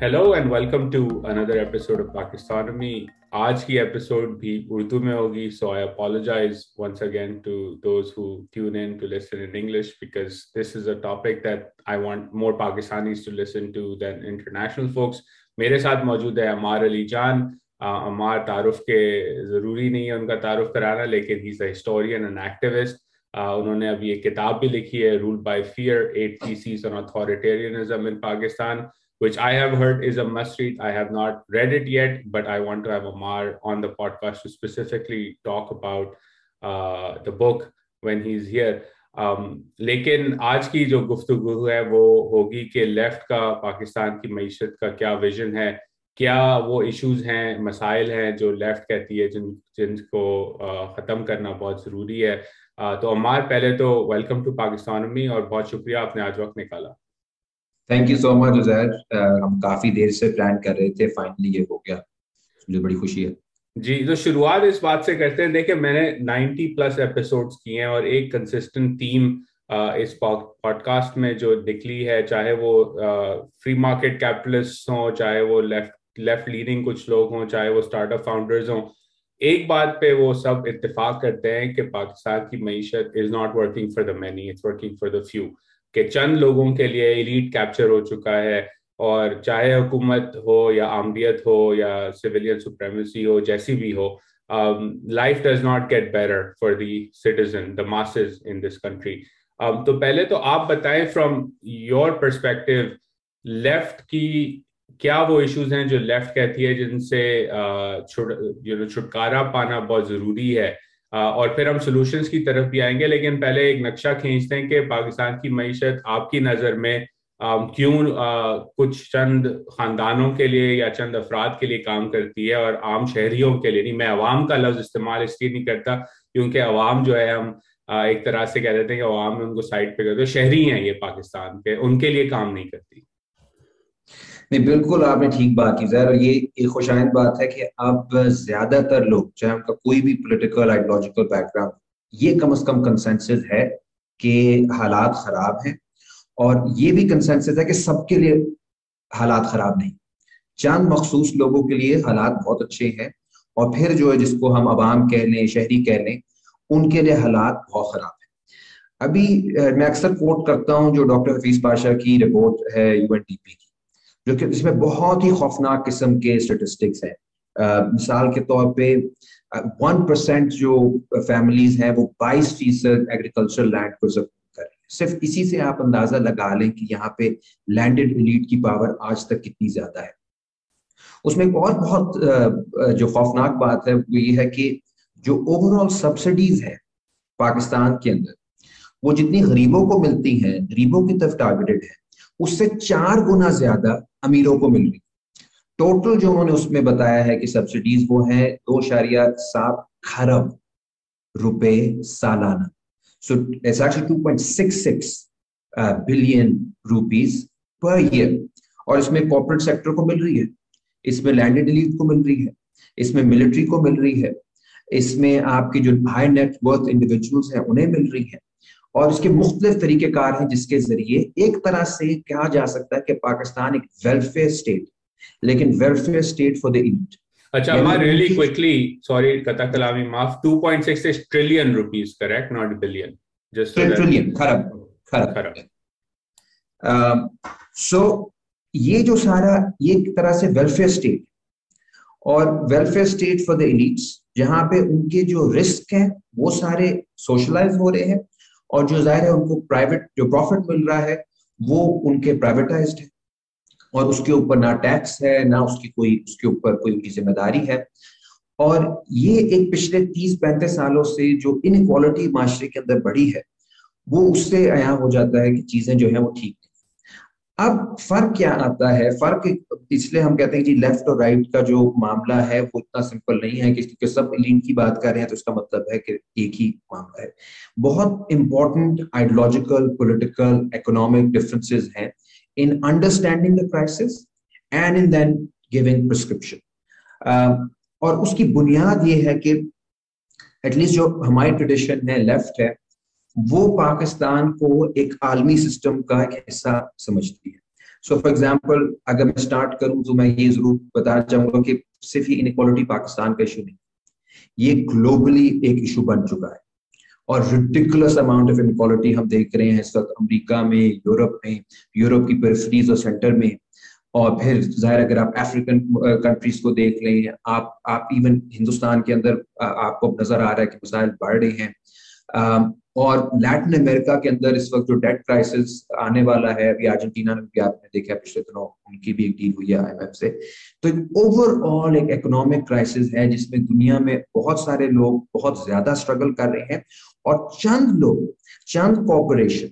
Hello and welcome to another episode of Pakistonomy आज की episode भी उर्दू में होगी so I apologize once again to those who tune in to listen in English because this is a topic that I want more Pakistanis to listen to then international folks मेरे साथ मौजूद है अमार अली जान। अमार तारुफ के ज़रूरी नहीं है उनका तारुफ कराना, लेकिन he is a historian and activist उन्होंने अभी एक किताब भी लिखी है rule by fear eight theses on authoritarianism in Pakistan which I have heard is a must read. I have not read it yet, but I want to have Amar on the podcast to specifically talk about uh, the book when he's here. Um, लेकिन आज की जो गुफ्तगु है वो होगी कि left का पाकिस्तान की मीशत का क्या विजन है क्या वो इश्यूज़ हैं मसाइल हैं जो लेफ़्ट कहती है जिन जिनको ख़त्म करना बहुत ज़रूरी है तो अमार पहले तो वेलकम टू पाकिस्तान में और बहुत शुक्रिया आपने आज वक्त निकाला thank you so much Uzair हम काफ़ी देर से प्लान कर रहे थे फाइनली ये हो गया। मुझे बड़ी खुशी है। जी तो शुरुआत इस बात से करते हैं। देखिए, मैंने 90 प्लस एपिसोड्स किए हैं और एक कंसिस्टेंट थीम इस पॉडकास्ट में जो निकली है, चाहे वो फ्री मार्केट कैपिटलिस्ट हों, चाहे वो लेफ़्ट लेफ़्ट लीडिंग कुछ लोग हों, चाहे वो स्टार्टअप फाउंडर्स हों, एक बात पे वो सब इत्तेफाक करते हैं कि पाकिस्तान की मीशत is not working for the many it's working for the few कि चंद लोगों के लिए इलीट कैप्चर हो चुका है और चाहे हुकूमत हो या आमदियत हो या सिविलियन सुप्रेमेसी हो जैसी भी हो life does not get better for the citizen the masses in this country तो पहले तो आप बताएँ फ्रॉम योर परस्पेक्टिव लेफ़्ट की क्या वो इश्यूज़ हैं जो लेफ़्ट कहती है जिनसे uh, छुटकारा पाना बहुत ज़रूरी है? और फिर हम सॉल्यूशंस की तरफ़ भी आएँगे, लेकिन पहले एक नक्शा खींचते हैं कि पाकिस्तान की मीशत आपकी नज़र में क्यों कुछ चंद खानदानों के लिए या चंद अफराद के लिए काम करती है और आम शहरियों के लिए नहीं। मैं अवाम का लफ्ज इस्तेमाल इसलिए नहीं करता, क्योंकि अवाम जो है हम एक तरह से कह देते हैं कि अवाम उनको साइड पे करते शहरी हैं ये पाकिस्तान के, उनके लिए काम नहीं करती। नहीं, बिल्कुल आपने ठीक बात की, जहर ये एक खुशाइंद बात है कि अब ज़्यादातर लोग, चाहे उनका कोई भी पोलिटिकल आइडियोलॉजिकल बैकग्राउंड ये कम अज कम कंसेंसस है कि हालात खराब हैं, और ये भी कंसेंसस है कि सबके लिए हालात खराब नहीं। चंद मखसूस लोगों के लिए हालात बहुत अच्छे हैं, और फिर जो है, जिसको हम आवाम कह लें शहरी कह लें उनके लिए हालात बहुत खराब है। अभी मैं अक्सर कोट करता हूँ जो डॉक्टर हफीज पाशा की रिपोर्ट है यूएनडीपी की। जो कि इसमें बहुत ही खौफनाक किस्म के स्टेटिस्टिक्स हैं। मिसाल के तौर पे वन परसेंट जो फैमिलीज़ हैं, वो बाईस फ़ीसद एग्रीकल्चर लैंड प्रिजर्व कर रही है। सिर्फ़ इसी से आप अंदाज़ा लगा लें कि यहाँ पे लैंडेड एलिट की पावर आज तक कितनी ज़्यादा है। उसमें एक और बहुत जो खौफनाक बात है, वो ये है कि जो ओवरऑल सब्सिडीज है पाकिस्तान के अंदर, वो जितनी गरीबों को मिलती हैं, गरीबों की तरफ़ टारगेटेड है, उससे चार गुना ज़्यादा अमीरों को मिल रही टोटल जो उन्होंने उसमें बताया है कि सब्सिडीज वो है, दो शारिया सात खरब रुपए सालाना। So it's actually 2.66 billion rupees per year और इसमें कॉर्पोरेट सेक्टर को मिल रही है, इसमें लैंडेड एलीट को मिल रही है, इसमें मिलिट्री को मिल रही है, इसमें आपकी जो हाई नेट वर्थ इंडिविजुअल्स हैं, उन्हें मिल रही है। और इसके मुख्तलिफ़ तरीकेकार हैं जिसके ज़रिए एक तरह से कहा जा सकता है कि पाकिस्तान एक वेलफेयर स्टेट लेकिन welfare state for the elite अच्छा मैं रियली क्विकली सॉरी कथा कलामी माफ़ 2.66 trillion rupees correct not billion just trillion खरब खरब। खरब। सो ये जो सारा ये एक तरह से वेलफेयर स्टेट और welfare state for the elites जहाँ पे उनके जो रिस्क हैं वो सारे सोशलाइज हो रहे हैं। और जो ज़ाहिर है उनको प्राइवेट जो प्रॉफिट मिल रहा है, वो उनके प्राइवेटाइज है। और उसके ऊपर ना टैक्स है, ना उसकी कोई, उसके ऊपर कोई उनकी ज़िम्मेदारी है। और ये एक पिछले तीस पैंतीस सालों से जो इनक्वालिटी माशरे के अंदर बढ़ी है, वो उससे अया हो जाता है कि चीज़ें जो है वो ठीक अब फ़र्क क्या आता है? फ़र्क इसलिए हम कहते हैं कि लेफ़्ट और राइट का जो मामला है, वो इतना सिंपल नहीं है कि सब लीन की बात कर रहे हैं तो इसका मतलब है कि एक ही मामला है। बहुत important ideological political economic differences हैं in understanding the crisis and in then giving prescription और उसकी बुनियाद ये है कि एटलीस्ट जो हमारी ट्रेडिशन है लेफ़्ट है वो पाकिस्तान को एक आलमी सिस्टम का एक हिस्सा समझती है। सो फॉर एग्ज़ाम्पल अगर मैं स्टार्ट करूँ तो मैं ये ज़रूर बताना चाहूँगा कि सिर्फ़ ये इनक्वालिटी पाकिस्तान का इशू नहीं ये ग्लोबली एक इशू बन चुका है। और रिटिकुलस अमाउंट ऑफ़ इनक्वालिटी हम देख रहे हैं इस वक्त अमरीका में, यूरोप में, यूरोप की पेरिफरीज और सेंटर में। और फिर ज़ाहिर अगर आप अफ्रीकन कंट्रीज़ को देख लें, आप आप इवन हिंदुस्तान के अंदर आपको नज़र आ रहा है कि मसाइल बढ़ रहे हैं। और लैटिन अमेरिका के अंदर इस वक्त जो डेट क्राइसिस आने वाला है, अभी अर्जेंटीना में भी आपने देखा है, पिछले दिनों उनकी भी एक डील हुई है आईएमएफ से। तो ओवरऑल एक इकोनॉमिक क्राइसिस है, जिसमें दुनिया में बहुत सारे लोग बहुत ज़्यादा स्ट्रगल कर रहे हैं और चंद लोग, चंद कॉपोरेशन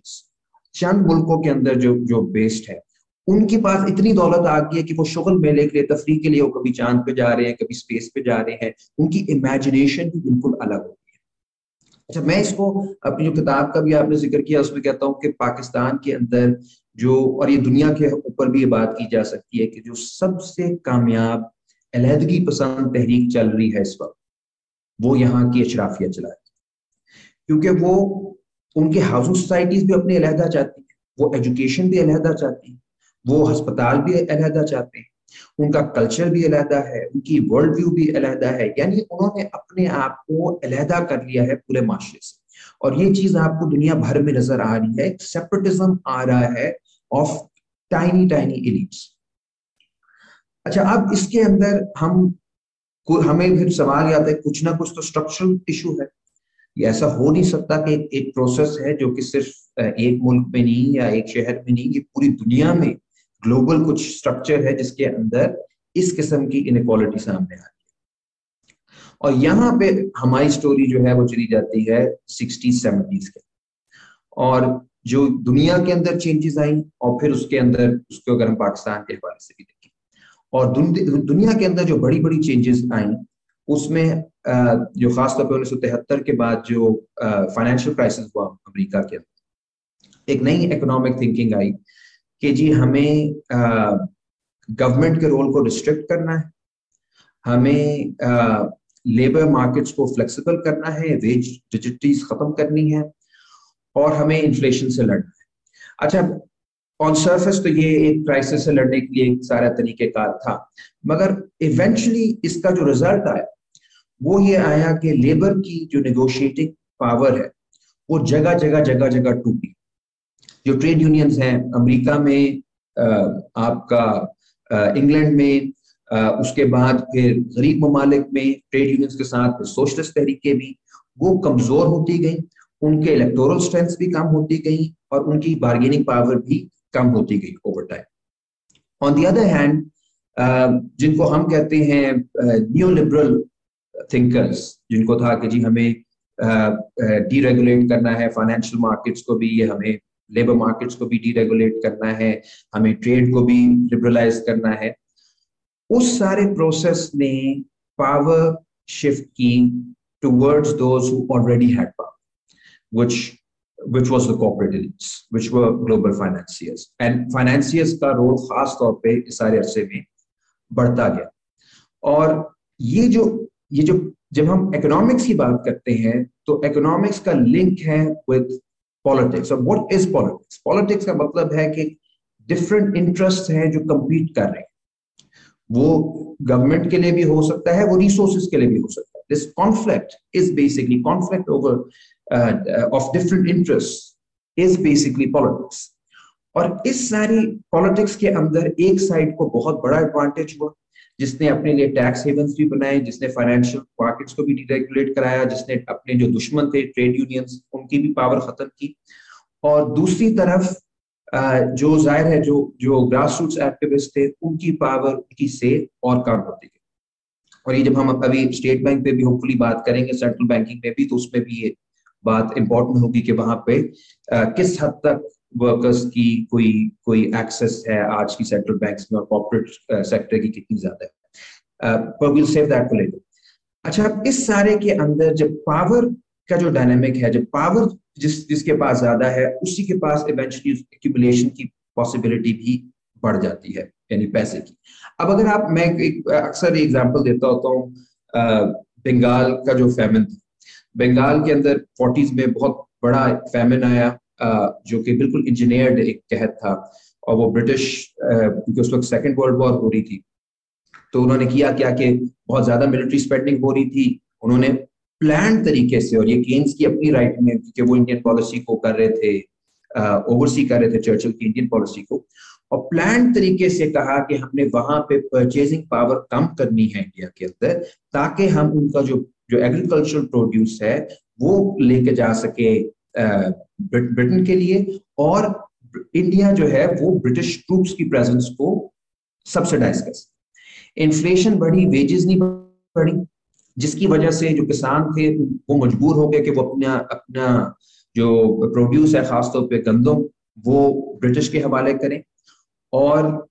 चंद मुल्कों के अंदर जो जो बेस्ड है, उनके पास इतनी दौलत आ गई है कि वो शुगल मेले के लिए तफरी के लिए वो कभी चाँद पे जा रहे हैं, कभी स्पेस पे जा रहे हैं। उनकी इमेजिनेशन भी बिल्कुल अलग हो है अच्छा मैं इसको अपनी जो किताब का भी आपने ज़िक्र किया, उसमें कहता हूँ कि पाकिस्तान के अंदर जो, और ये दुनिया के ऊपर भी ये बात की जा सकती है कि जो सबसे कामयाब, अलहदगी पसंद तहरीक चल रही है इस वक्त, वो यहाँ की अशराफिया चला रही क्योंकि वो उनके हाउसिंग सोसाइटीज भी अपनी अलहदा चाहती है, वो एजुकेशन भी अलहदा चाहती है, वो अस्पताल भी अलहदा चाहते हैं उनका कल्चर भी अलहदा है, उनकी वर्ल्ड व्यू भी अलहदा है। यानी उन्होंने अपने आप को अलहदा कर लिया है पूरे माशरे से। और ये चीज़ आपको दुनिया भर में नज़र आ रही है सेपरेटिज्म आ रहा है ऑफ़ टाइनी टाइनी इलीट्स अच्छा अब इसके अंदर हम हमें फिर सवाल आता है कुछ ना कुछ तो स्ट्रक्चरल इशू है। ये ऐसा हो नहीं सकता कि एक प्रोसेस है जो कि सिर्फ़ एक मुल्क में नहीं या एक शहर में नहीं, ये पूरी दुनिया में ग्लोबल कुछ स्ट्रक्चर है जिसके अंदर इस किस्म की इनक्वालिटी सामने आ रही है। और यहाँ पे हमारी स्टोरी जो है वो चली जाती है सिक्सटी सेवेंटीज के। और जो दुनिया के अंदर चेंजेस आई और फिर उसके अंदर उसको अगर हम पाकिस्तान के हवाले से भी देखें। और दुनिया के अंदर जो बड़ी बड़ी चेंजेस आई, उसमें जो खासतौर पर उन्नीस सौ तिहत्तर के बाद जो फाइनेंशियल क्राइसिस हुआ अमेरिका के अंदर। एक नई इकोनॉमिक थिंकिंग आई कि जी हमें गवर्नमेंट के रोल को रिस्ट्रिक्ट करना है, हमें लेबर मार्केट्स को फ्लेक्सिबल करना है वेज डिजिटीज खत्म करनी है, और हमें इन्फ्लेशन से लड़ना है। अच्छा ऑन सरफेस तो ये एक क्राइसिस से लड़ने के लिए एक सारा तरीकेकार था, मगर इवेंचुअली इसका जो रिज़ल्ट आया, वो ये आया कि लेबर की जो निगोशिएटिंग पावर है, वो जगह जगह जगह जगह टूटी। जो ट्रेड यूनियंस हैं, अमेरिका में आपका इंग्लैंड में उसके बाद फिर गरीब ममालिक में ट्रेड यूनियंस के साथ सोशलिस्ट तहरीके भी वो कमज़ोर होती गई, उनके इलेक्टोरल स्ट्रेंथ भी कम होती गई और उनकी बार्गेनिंग पावर भी कम होती गई over time on the other hand जिनको हम कहते हैं न्यू लिबरल थिंकर्स जिनको था कि जी हमें डीरेगुलेट करना है फाइनेंशियल मार्केट्स को भी, ये हमें लेबर मार्केट्स को भी डीरेगुलेट करना है, हमें ट्रेड को भी लिबरलाइज करना है। उस सारे प्रोसेस ने पावर शिफ्ट की towards those already had power which which was the corporate elites, which were global financiers. And financiers का रोल खास तौर पे इस सारे अरसे में बढ़ता गया। और ये जो ये जो, जब हम इकोनॉमिक्स की बात करते हैं तो इकोनॉमिक्स का लिंक है विद पॉलिटिक्स और व्हाट इज़ पॉलिटिक्स पॉलिटिक्स का मतलब है कि डिफरेंट इंटरेस्ट हैं जो कंपीट कर रहे हैं। वो गवर्नमेंट के लिए भी हो सकता है, वो रिसोर्सेज के लिए भी हो सकता है। This conflict is basically conflict over of different interest is basically politics और इस सारी पॉलिटिक्स के अंदर एक साइड को बहुत बड़ा एडवांटेज हुआ। जिसने अपने लिए टैक्स हेवंस भी बनाए जिसने फाइनेंशियल मार्केट्स को भी डिरेगुलेट कराया जिसने अपने जो दुश्मन थे ट्रेड यूनियंस उनकी भी पावर खत्म की। और दूसरी तरफ़ जो ज़ाहिर है जो जो ग्रास रूट्स एक्टिविस्ट थे उनकी पावर उनकी से और कम होती गई और ये जब हम अभी स्टेट बैंक पे भी होपफुली बात करेंगे सेंट्रल बैंकिंग में भी तो उसमें भी ये बात इंपॉर्टेंट होगी कि वहाँ पे आ, किस हद तक वर्कर्स की कोई कोई एक्सेस है आज की सेंट्रल बैंक्स में और कॉर्पोरेट सेक्टर uh, की कितनी ज़्यादा है। पर will save that for later अच्छा इस सारे के अंदर जब पावर का जो डायनेमिक है जब पावर जिस जिसके पास ज़्यादा है उसी के पास इवेंचुअली एक्यूमुलेशन की पॉसिबिलिटी भी बढ़ जाती है यानी पैसे की। अब अगर आप मैं एक अक्सर एग्ज़ाम्पल देता होता हूँ बंगाल का जो फैमिन था। बंगाल के अंदर फोर्टीज में बहुत बड़ा फेमिन आया। जो कि बिल्कुल इंजीनियर्ड एक कहत था और वो ब्रिटिश क्योंकि उस वक्त सेकेंड वर्ल्ड वॉर हो रही थी। तो उन्होंने किया क्या कि बहुत ज़्यादा मिलिट्री स्पेंडिंग हो रही थी। उन्होंने प्लान तरीके से और ये केन्स की अपनी राइट में क्योंकि वो इंडियन पॉलिसी को कर रहे थे ओवरसी कर रहे थे चर्चिल की इंडियन पॉलिसी को। और प्लान तरीके से कहा कि हमने वहाँ पे परचेजिंग पावर कम करनी है इंडिया के अंदर, ताकि हम उनका जो जो एग्रीकल्चरल प्रोड्यूस है, वो लेके जा सके ब्रिटेन के लिए। और इंडिया जो है वो ब्रिटिश ट्रूप्स की प्रेजेंस को सब्सिडाइज कर इन्फ्लेशन बढ़ी वेजेस नहीं बढ़ी जिसकी वजह से जो किसान थे वो मजबूर हो गए कि वो अपना अपना जो प्रोड्यूस है खासतौर पे गंदम वो ब्रिटिश के हवाले करें। और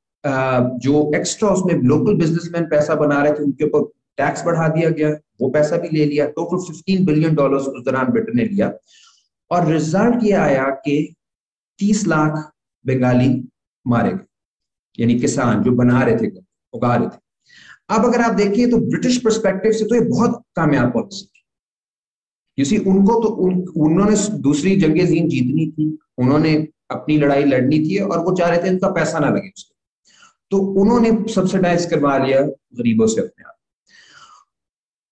जो एक्स्ट्रा उसमें लोकल बिजनेसमैन पैसा बना रहे थे उनके ऊपर टैक्स बढ़ा दिया गया वो पैसा भी ले लिया। टोटल फिफ्टीन बिलियन डॉलर उस दौरान ब्रिटेन ने लिया। और रिज़ल्ट ये आया कि तीस लाख बंगाली मारे गए यानी किसान जो बना रहे थे उगा रहे थे। अब अगर आप देखिए तो ब्रिटिश परस्पेक्टिव से तो ये बहुत कामयाब पॉलिसी थी। यूसी उनको तो उन, उन्होंने दूसरी जंगे जीन जीतनी थी उन्होंने अपनी लड़ाई लड़नी थी और वो चाह रहे थे इनका पैसा ना लगे उसको। तो उन्होंने सब्सिडाइज करवा लिया गरीबों से अपने आप।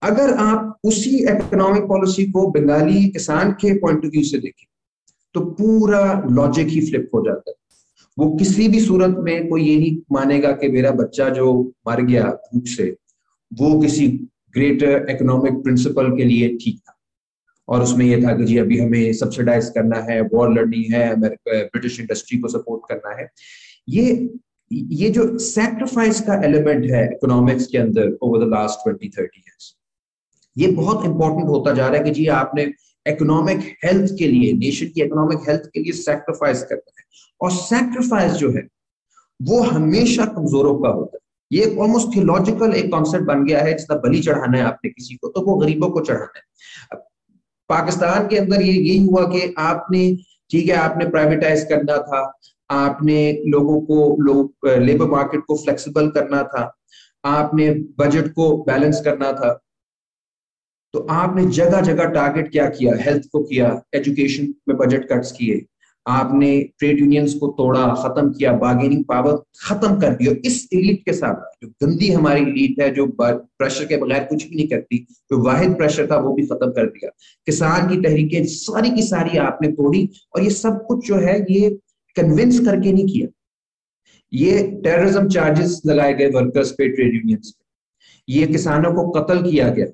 अगर आप उसी इकोनॉमिक पॉलिसी को बंगाली किसान के पॉइंट ऑफ़ व्यू से देखें तो पूरा लॉजिक ही फ्लिप हो जाता है। वो किसी भी सूरत में कोई ये नहीं मानेगा कि मेरा बच्चा जो मर गया भूख से, वो किसी ग्रेटर इकोनॉमिक प्रिंसिपल के लिए ठीक था। और उसमें यह था कि जी अभी हमें सब्सिडाइज करना है वॉर लड़नी है ब्रिटिश इंडस्ट्री को सपोर्ट करना है। ये ये जो सैक्रिफाइस का एलिमेंट है इकोनॉमिक्स के अंदर over the last twenty thirty years ये बहुत इंपॉर्टेंट होता जा रहा है कि जी आपने इकोनॉमिक हेल्थ के लिए नेशन की इकोनॉमिक हेल्थ के लिए सैक्रिफाइस करना है। और सैक्रिफाइस जो है, वो हमेशा कमजोरों का होता है। ये ऑलमोस्ट थियोलॉजिकल एक कॉन्सेप्ट बन गया है, जिसका बलि चढ़ाना है आपने किसी को तो वो गरीबों को चढ़ाना है। पाकिस्तान के अंदर ये यही हुआ कि आपने, ठीक है, आपने प्राइवेटाइज करना था, आपने लोगों को, लोग लेबर मार्केट को फ्लेक्सिबल करना था, आपने बजट को बैलेंस करना था तो आपने जगह जगह टारगेट क्या किया? हेल्थ को किया एजुकेशन में बजट कट्स किए। आपने ट्रेड यूनियंस को तोड़ा, खत्म किया बार्गेनिंग पावर खत्म कर दिया। इस इलीट के साथ, जो गंदी हमारी इलीट है, जो प्रेशर के बगैर कुछ भी नहीं करती, जो वाहिद प्रेशर था, वो भी खत्म कर दिया। किसान की तहरीकें सारी की सारी आपने तोड़ी और ये सब कुछ जो है, ये कन्विंस करके नहीं किया। ये टेररिज्म चार्जेस लगाए गए वर्कर्स पे ट्रेड यूनियंस पे। ये किसानों को कत्ल किया गया।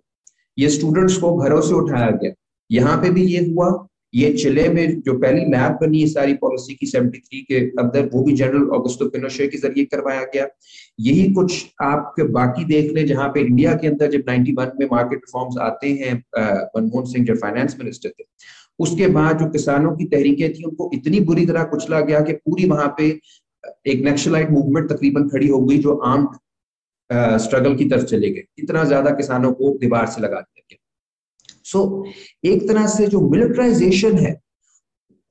ये स्टूडेंट्स को घरों से उठाया गया। यहाँ पे भी ये हुआ। ये चिले में जो पहली लैब बनी है सारी पॉलिसी की 73 के अंदर, वो भी जनरल ऑगस्टो पिनोशे के ज़रिए करवाया गया। यही कुछ आप बाकी देख लें, जहाँ पे इंडिया के अंदर जब 91 में मार्केट रिफॉर्म्स आते हैं मनमोहन सिंह जब फाइनेंस मिनिस्टर थे, उसके बाद जो किसानों की तहरीकें थी, उनको इतनी बुरी तरह कुचला गया कि पूरी वहाँ पे एक नेक्शलाइट मूवमेंट तकरीबन खड़ी हो गई, जो आर्म्ड स्ट्रगल की तरफ़ चले गए। इतना ज़्यादा किसानों को दीवार से लगा दिया गया। सो एक तरह से जो मिलिट्राइजेशन है,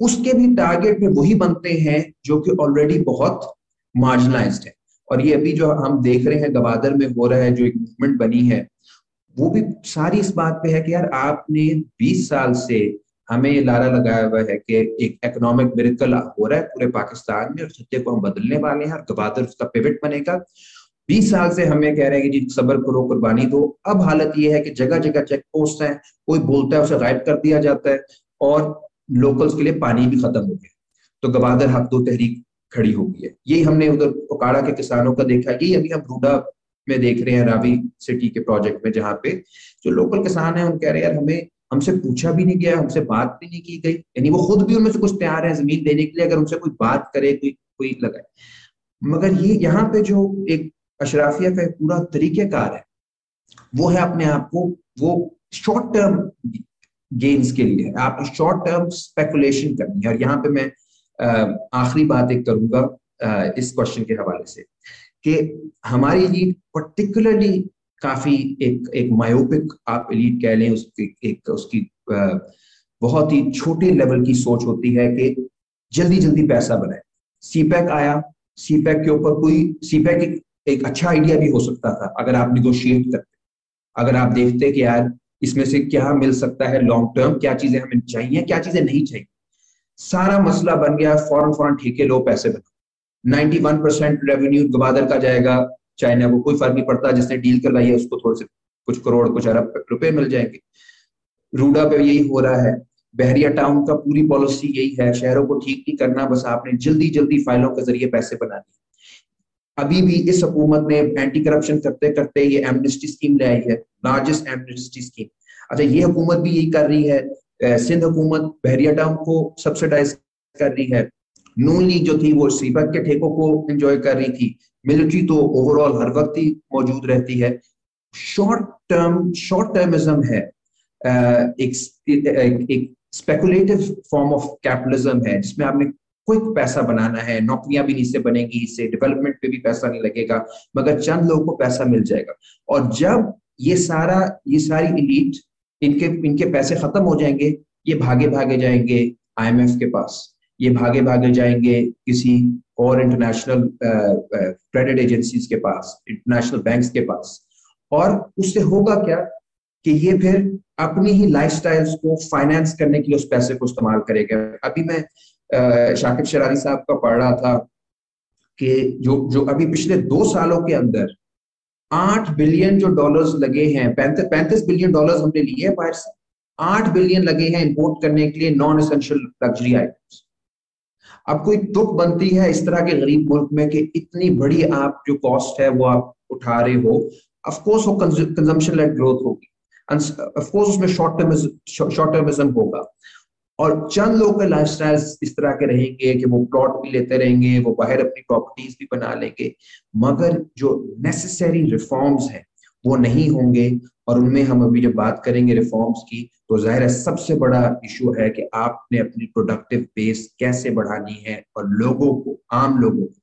उसके भी टारगेट में वही बनते हैं जो कि ऑलरेडी बहुत मार्जिनलाइज्ड है। और ये अभी जो हम देख रहे हैं, गवादर में हो रहा है, जो एक मूवमेंट बनी है, वो भी सारी इस बात पे है कि यार आपने 20 साल से हमें ये लारा लगाया हुआ है कि एक इकोनॉमिक मिरेकल हो रहा है पूरे पाकिस्तान में और खत्ते को हम बदलने वाले हैं और गवादर उसका पिवट बनेगा। बीस साल से हमें कह रहे हैं कि जी सबर करो, कुर्बानी दो। अब हालत ये है कि जगह जगह चेक पोस्ट है, कोई बोलता है, उसे गायब कर दिया जाता है और लोकल्स के लिए पानी भी खत्म हो गया। तो गवादर हक दो तहरीक खड़ी हो गई है। यही हमने उधर उकाड़ा के किसानों का देखा। है यही अभी हम रूडा में देख रहे हैं, रावी सिटी के प्रोजेक्ट में, जहाँ पे जो लोकल किसान है, उन कह रहे हैं, यार, हमें, हमसे पूछा भी नहीं गया, हमसे बात भी नहीं की गई। यानी वो खुद भी उनमें से कुछ तैयार है ज़मीन देने के लिए, अगर उनसे कोई बात करे, कोई कोई लगाए। मगर ये यहाँ पे जो एक अशराफिया का एक पूरा तरीकेकार है। वो है अपने आप को, वो शॉर्ट टर्म गेन्स के लिए आप शॉर्ट टर्म स्पेकुलेशन करनी है। और यहाँ पे मैं आखिरी बात एक करूँगा इस क्वेश्चन के हवाले से कि हमारी एलीट पर्टिकुलरली काफ़ी एक एक मायोपिक आप एलीट कह लें, उसकी एक, उसकी बहुत ही छोटे लेवल की सोच होती है कि जल्दी जल्दी पैसा बनाए। सीपैक आया सीपैक के ऊपर कोई सीपैक एक अच्छा आइडिया भी हो सकता था, अगर आप निगोशिएट करते अगर आप देखते कि यार, इसमें से क्या मिल सकता है लॉन्ग टर्म क्या चीज़ें हमें चाहिए, क्या चीज़ें नहीं चाहिए। सारा मसला बन गया, फ़ौरन फ़ौरन ठेके लो, पैसे बनो। 91 परसेंट रेवेन्यू गवादर का जाएगा चाइना को कोई फ़र्क नहीं पड़ता, जिसने डील करवाई है, उसको थोड़े से कुछ करोड़, कुछ अरब रुपए मिल जाएँगे। रूडा पे यही हो रहा है। बहरिया टाउन का पूरी पॉलिसी यही है, शहरों को ठीक नहीं करना, बस आपने जल्दी जल्दी फाइलों के ज़रिए पैसे बनाने अभी भी इस हुकूमत ने एंटी करप्शन करते करते ये एमनेस्टी स्कीम ले आई है लार्जेस्ट एमनेस्टी स्कीम अच्छा ये हुकूमत भी यही कर रही है सिंध हुकूमत बहरिया टाउन को सब्सिडाइज कर रही है। नून लीग जो थी वो सीपक के ठेकों को एंजॉय कर रही थी। मिलिट्री तो ओवरऑल हर वक्त ही मौजूद रहती है। शॉर्ट टर्म शॉर्ट टर्मिज्म है। एक एक स्पेकुलेटिव फॉर्म ऑफ़ कैपिटलिज्म है, जिसमें आपने क्विक पैसा बनाना है, नौकरियाँ भी नीचे बनेगी, इससे डेवलपमेंट पे भी पैसा नहीं लगेगा, मगर चंद लोगों को पैसा मिल जाएगा। और जब ये सारा, ये सारी इलीट इनके इनके पैसे खत्म हो जाएँगे, ये भागे भागे जाएँगे आईएमएफ के पास। ये भागे भागे जाएँगे किसी और इंटरनेशनल क्रेडिट एजेंसीज के पास इंटरनेशनल बैंक्स के पास। और उससे होगा क्या कि ये फिर अपनी ही लाइफस्टाइल्स को फाइनेंस करने के लिए उस पैसे को इस्तेमाल करेगा। अभी मैं शाकिब शरारी साहब का पढ़ रहा था कि जो जो अभी पिछले दो सालों के अंदर आठ बिलियन जो डॉलर्स लगे हैं पैंतीस पैंतीस बिलियन डॉलर्स हमने लिए बाहर से। आठ बिलियन लगे हैं इंपोर्ट करने के लिए नॉन एसेंशियल लग्जरी आइटम्स अब कोई तुक बनती है इस तरह के गरीब मुल्क में कि इतनी बड़ी आप जो कॉस्ट है वो आप उठा रहे हो ऑफकोर्स वो कंजम्पशन लेट ग्रोथ होगी। ऑफकोर्स उसमें शॉर्ट टर्म शॉर्ट टर्मिज्म होगा। और चंद लोग के लाइफ इस तरह के रहेंगे कि वो प्लॉट भी लेते रहेंगे, वो बाहर अपनी प्रॉपर्टीज़ भी बना लेंगे, मगर जो नेसेसरी रिफॉर्म्स हैं, वो नहीं होंगे। और उनमें हम अभी जब बात करेंगे रिफॉर्म्स की तो ज़ाहिर है सबसे बड़ा इशू है कि आपने अपनी प्रोडक्टिव बेस कैसे बढ़ानी है और लोगों को, आम लोगों को,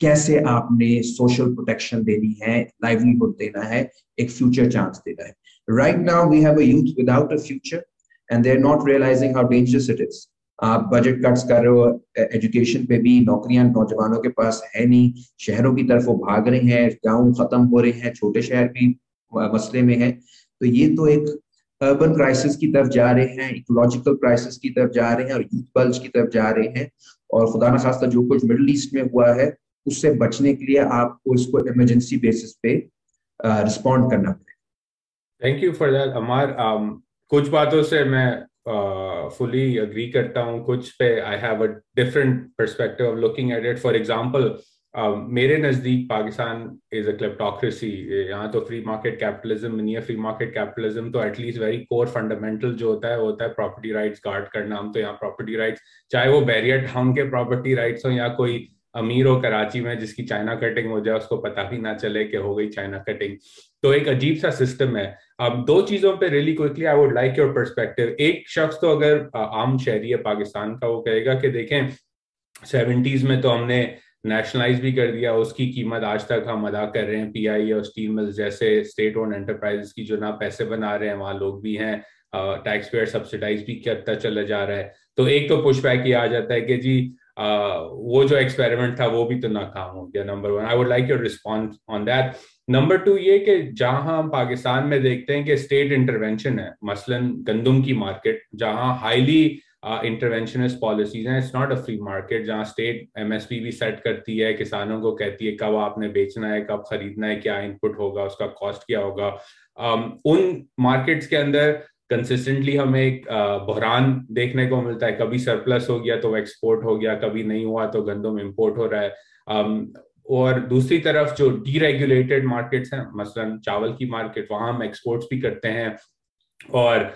कैसे आपने सोशल प्रोटेक्शन देनी है लाइवलीहुड देना है, एक फ्यूचर चांस देना है। Right now we have a youth without a future and they are not realizing how dangerous it is आप बजट कट्स कर रहे हो एजुकेशन पे भी नौकरियाँ नौजवानों के पास है नहीं, शहरों की तरफ़ वो भाग रहे हैं, गाँव खत्म हो रहे हैं, छोटे शहर भी मसले में है। तो ये तो एक अर्बन क्राइसिस की तरफ़ जा रहे हैं इकोलॉजिकल क्राइसिस की तरफ़ जा रहे हैं और यूथ बल्ज की तरफ़ जा रहे हैं। और खुदा न खास्ता जो कुछ मिडल ईस्ट में हुआ है, उससे बचने के लिए आपको इसको इमरजेंसी बेसिस पे रिस्पॉन्ड करना पड़ेगा। Thank you for that Amar कुछ बातों से मैं फुली अग्री करता हूँ, कुछ पे I have a different perspective of looking at it for example मेरे नज़दीक पाकिस्तान इज़ अ क्लेप्टोक्रेसी यहाँ तो फ्री मार्केट कैपिटलिज्म नहीं है। फ्री मार्केट कैपिटलिज्म तो at least very core fundamental जो होता है, वो होता है प्रॉपर्टी राइट्स गार्ड करना। हम तो यहाँ प्रॉपर्टी राइट्स चाहे वो बैरियर टाउन के प्रॉपर्टी राइट्स हो या कोई अमीर हो कराची में जिसकी चाइना कटिंग हो जाए, उसको पता भी ना चले कि हो गई चाइना कटिंग तो एक अजीब सा सिस्टम है। अब दो चीज़ों पे really quickly I would like your perspective एक शख्स तो अगर आम शहरी है, पाकिस्तान का, वो कहेगा कि देखें, सेवेंटीज में तो हमने नेशनलाइज भी कर दिया, उसकी कीमत आज तक हम अदा कर रहे हैं पीआई और स्टील मिल्स जैसे स्टेट ओन एंटरप्राइजेस की, जो ना पैसे बना रहे हैं, वहाँ लोग भी हैं टैक्स पेयर सब्सिडाइज भी करता चला जा रहा है। तो एक तो पुश बैक ये आ जाता है कि जी वो जो एक्सपेरिमेंट था वो भी तो नाकाम हो गया number one I would like your response on that number two ये कि जहाँ हम पाकिस्तान में देखते हैं कि स्टेट इंटरवेंशन है मसलन गंदम की मार्केट जहाँ हाईली इंटरवेंशनिस्ट पॉलिसीज़ हैं it's not a free market जहाँ स्टेट एमएसपी भी सेट करती है किसानों को कहती है कब आपने बेचना है कब खरीदना है क्या इनपुट होगा उसका कॉस्ट क्या होगा। Um, उन मार्केट्स के अंदर कंसिस्टेंटली हमें एक बहरान देखने को मिलता है। कभी सरप्लस हो गया तो एक्सपोर्ट हो गया, कभी नहीं हुआ तो गंदम इम्पोर्ट हो रहा है। और दूसरी तरफ़ जो डीरेगुलेटेड मार्केट्स हैं, मसलन चावल की मार्केट वहाँ हम एक्सपोर्ट्स भी करते हैं। और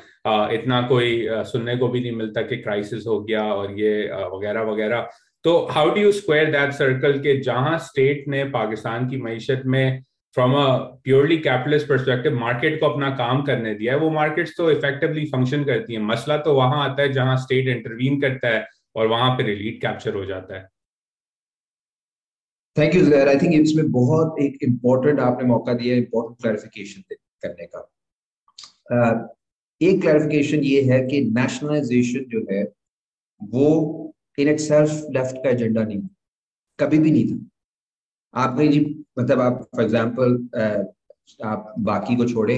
इतना कोई सुनने को भी नहीं मिलता कि क्राइसिस हो गया और ये वगैरह वगैरह। तो how do you square that circle के जहाँ स्टेट ने पाकिस्तान की मीशत में from a purely capitalist perspective market को अपना काम करने दिया है। वो मार्केट्स तो इफेक्टिवली फ़ंक्शन करती है। मसला तो वहाँ आता है जहाँ स्टेट इंटरवीन करता है और वहाँ पर रिलीट कैप्चर हो जाता है। Thank you Uzair I think इसमें बहुत एक इम्पोर्टेंट आपने मौका दिया इम्पोर्टेंट क्लैरिफिकेशन करने का। Uh, एक क्लैरिफिकेशन ये है कि नेशनलाइजेशन जो है वो इन इट लेफ़्ट का एजेंडा नहीं कभी भी नहीं था। आप कहीं जी मतलब आप फॉर एग्ज़ाम्पल आप बाकी को छोड़े।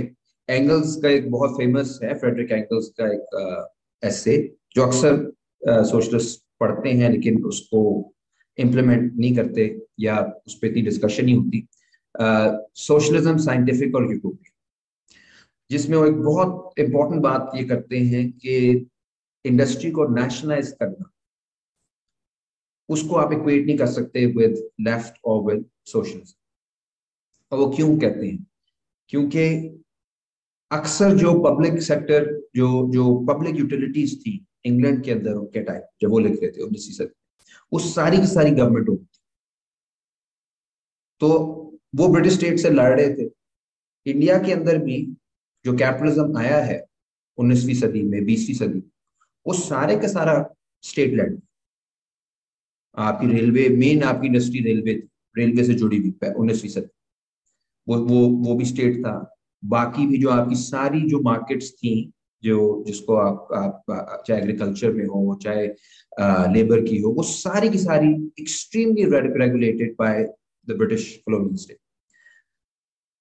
एंगल्स का एक बहुत फ़ेमस है फ्रेडरिक एंगल्स का एक एसे जो अक्सर सोशलिस्ट पढ़ते हैं, लेकिन उसको इम्प्लीमेंट नहीं करते या उस पर इतनी डिस्कशन नहीं होती। सोशलिज्म साइंटिफिक और यूटोपिया जिसमें वो एक बहुत इंपॉर्टेंट बात ये करते हैं कि इंडस्ट्री को नेशनलाइज करना। उसको आप इक्वेट नहीं कर सकते विद लेफ़्ट और विद सोशलिज्म वो क्यों कहते हैं? क्योंकि अक्सर जो पब्लिक सेक्टर जो जो पब्लिक यूटिलिटीज थी इंग्लैंड के अंदर उनके टाइम जब वो लिख रहे थे, उन्नीसवीं सदी उस सारी की सारी गवर्नमेंट होती तो वो ब्रिटिश स्टेट से लड़ रहे थे। इंडिया के अंदर भी जो कैपिटलिज्म आया है, उन्नीसवीं सदी में, बीसवीं सदी वो सारे का सारा स्टेट लैंड आपकी रेलवे मेन आपकी इंडस्ट्री रेलवे रेलवे से जुड़ी हुई उन्नीसवीं सदी। वो वो वो भी स्टेट था। बाकी भी जो आपकी सारी जो मार्केट्स थी जो जिसको आप, आप चाहे एग्रीकल्चर में हो चाहे लेबर की हो वो सारी की सारी extremely regulated by the British colonial state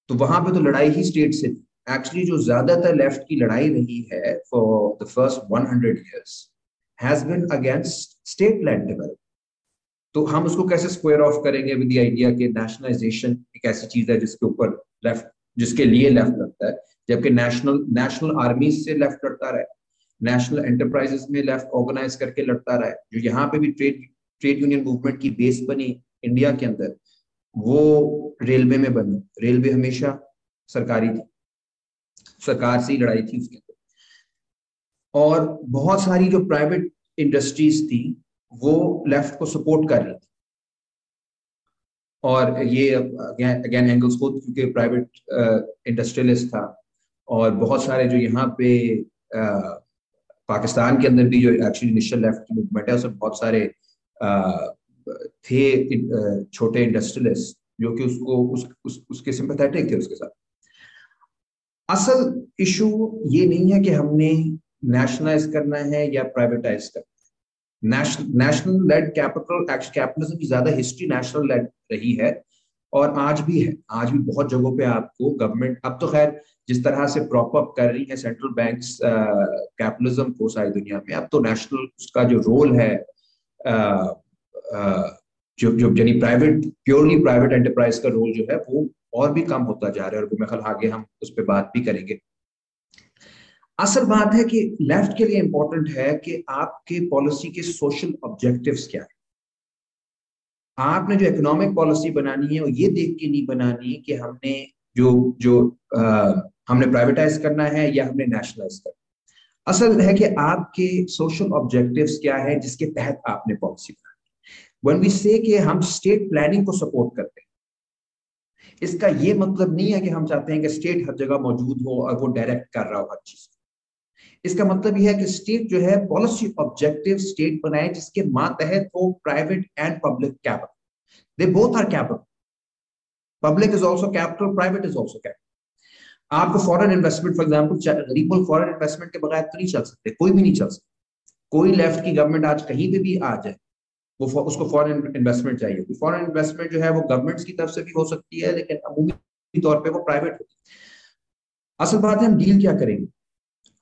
तो वहाँ पे तो लड़ाई ही स्टेट से थी। एक्चुअली जो ज़्यादातर लेफ़्ट की लड़ाई रही है for the first 100 years has been against state land development तो हम उसको कैसे स्क्वायर ऑफ़ करेंगे विद आइडिया के नेशनलाइजेशन एक ऐसी चीज़ है जिसके ऊपर लेफ़्ट जिसके लिए लेफ़्ट लड़ता है, जबकि नेशनल नेशनल आर्मी से लेफ़्ट लड़ता रहा नेशनल एंटरप्राइजेस में लेफ़्ट ऑर्गेनाइज करके लड़ता रहा है। जो यहाँ पे भी ट्रेड ट्रेड यूनियन मूवमेंट की बेस बनी इंडिया के अंदर, वो रेलवे में बनी। रेलवे हमेशा सरकारी थी। सरकार से ही लड़ाई थी उसके अंदर। और बहुत सारी जो प्राइवेट इंडस्ट्रीज़ थी वो लेफ़्ट को सपोर्ट कर रही थी। और ये अगेन एंगल्स को क्योंकि प्राइवेट इंडस्ट्रियलिस्ट था और बहुत सारे जो यहाँ पे आ, पाकिस्तान के अंदर भी जो एक्चुअली इनिशियल लेफ़्ट की मूवमेंट है उसमें बहुत सारे आ, थे छोटे इंडस्ट्रियलिस्ट जो कि उसको उस, उस, उसके सिंपैथेटिक थे उसके साथ। असल इशू ये नहीं है कि हमने नेशनलाइज करना है या प्राइवेटाइज करना नेशनल लेड कैपिटल कैपिटलिज्म की ज़्यादा हिस्ट्री नेशनल लेड रही है और आज भी है। आज भी बहुत जगहों पे आपको गवर्नमेंट अब तो खैर जिस तरह से प्रॉप अप कर रही है सेंट्रल बैंक कैपिटलिज्म को सारी दुनिया में अब तो नेशनल उसका जो रोल है uh, uh, जो जो यानी प्राइवेट प्योरली प्राइवेट एंटरप्राइज का रोल जो है वो और भी कम होता जा रहा है और मैं ख्याल आगे हम उस पर बात भी करेंगे। असल बात है कि लेफ़्ट के लिए इंपॉर्टेंट है कि आपके पॉलिसी के सोशल ऑब्जेक्टिव्स क्या है। आपने जो इकोनॉमिक पॉलिसी बनानी है वो ये देख के नहीं बनानी कि हमने जो जो आ, हमने प्राइवेटाइज करना है या हमने नेशनलाइज करना असल है कि आपके सोशल ऑब्जेक्टिव्स क्या है जिसके तहत आपने पॉलिसी बनानी वन वी से कि हम स्टेट प्लानिंग को सपोर्ट करते हैं इसका ये मतलब नहीं है कि हम चाहते हैं कि स्टेट हर जगह मौजूद हो और वो डायरेक्ट कर रहा हो हर चीज़। इसका मतलब यह है कि स्टेट जो है पॉलिसी ऑब्जेक्टिव स्टेट बनाए जिसके मातहत हो private and public capital they both are capital public is also capital private is also capital आपको फॉरेन इन्वेस्टमेंट फॉर एग्ज़ाम्पल गरीब फॉरेन इन्वेस्टमेंट के बगैर तो नहीं चल सकते, कोई भी नहीं चल सकता। कोई लेफ़्ट की गवर्नमेंट आज कहीं पे भी आ जाए, वो उसको फॉरेन इन्वेस्टमेंट चाहिए फॉरेन इन्वेस्टमेंट जो है वो गवर्नमेंट्स की तरफ़ से भी हो सकती है, लेकिन अमूमी तौर पे वो प्राइवेट होती है। असल बात है, हम डील क्या करेंगे?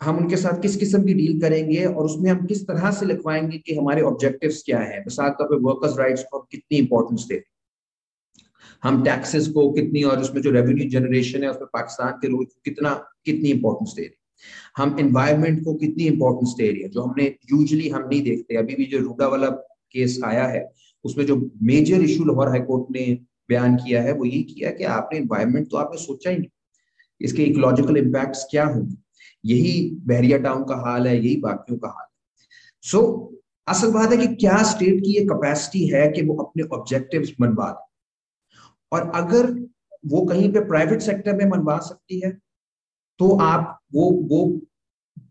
हम उनके साथ किस किस्म की डील करेंगे और उसमें हम किस तरह से लिखवाएँगे कि हमारे ऑब्जेक्टिव्स क्या है। मिसाल तौर पर वर्कर्स राइट्स को कितनी इंपॉर्टेंस दे हम टैक्सेस को कितनी और उसमें जो रेवेन्यू जनरेशन है, उसमें पाकिस्तान के लोग कितना, कितनी इंपॉर्टेंस दे रहे हम इन्वायरमेंट को कितनी इंपॉर्टेंस दे रही है, जो हमने यूजली हम नहीं देखते। अभी भी जो रूडा वाला केस आया है, उसमें जो मेजर इशू लाहौर हाईकोर्ट ने बयान किया है, वो ये किया कि आपने इन्वायरमेंट तो आपने सोचा ही नहीं। इसके इकोलॉजिकल इम्पैक्ट क्या होंगे? यही बहरिया टाउन का हाल है यही बाकियों का हाल है। सो so, असल बात है कि क्या स्टेट की ये कैपेसिटी है कि वो अपने ऑब्जेक्टिव्स मनवा दे? और अगर वो कहीं पे प्राइवेट सेक्टर में मनवा सकती है तो आप वो वो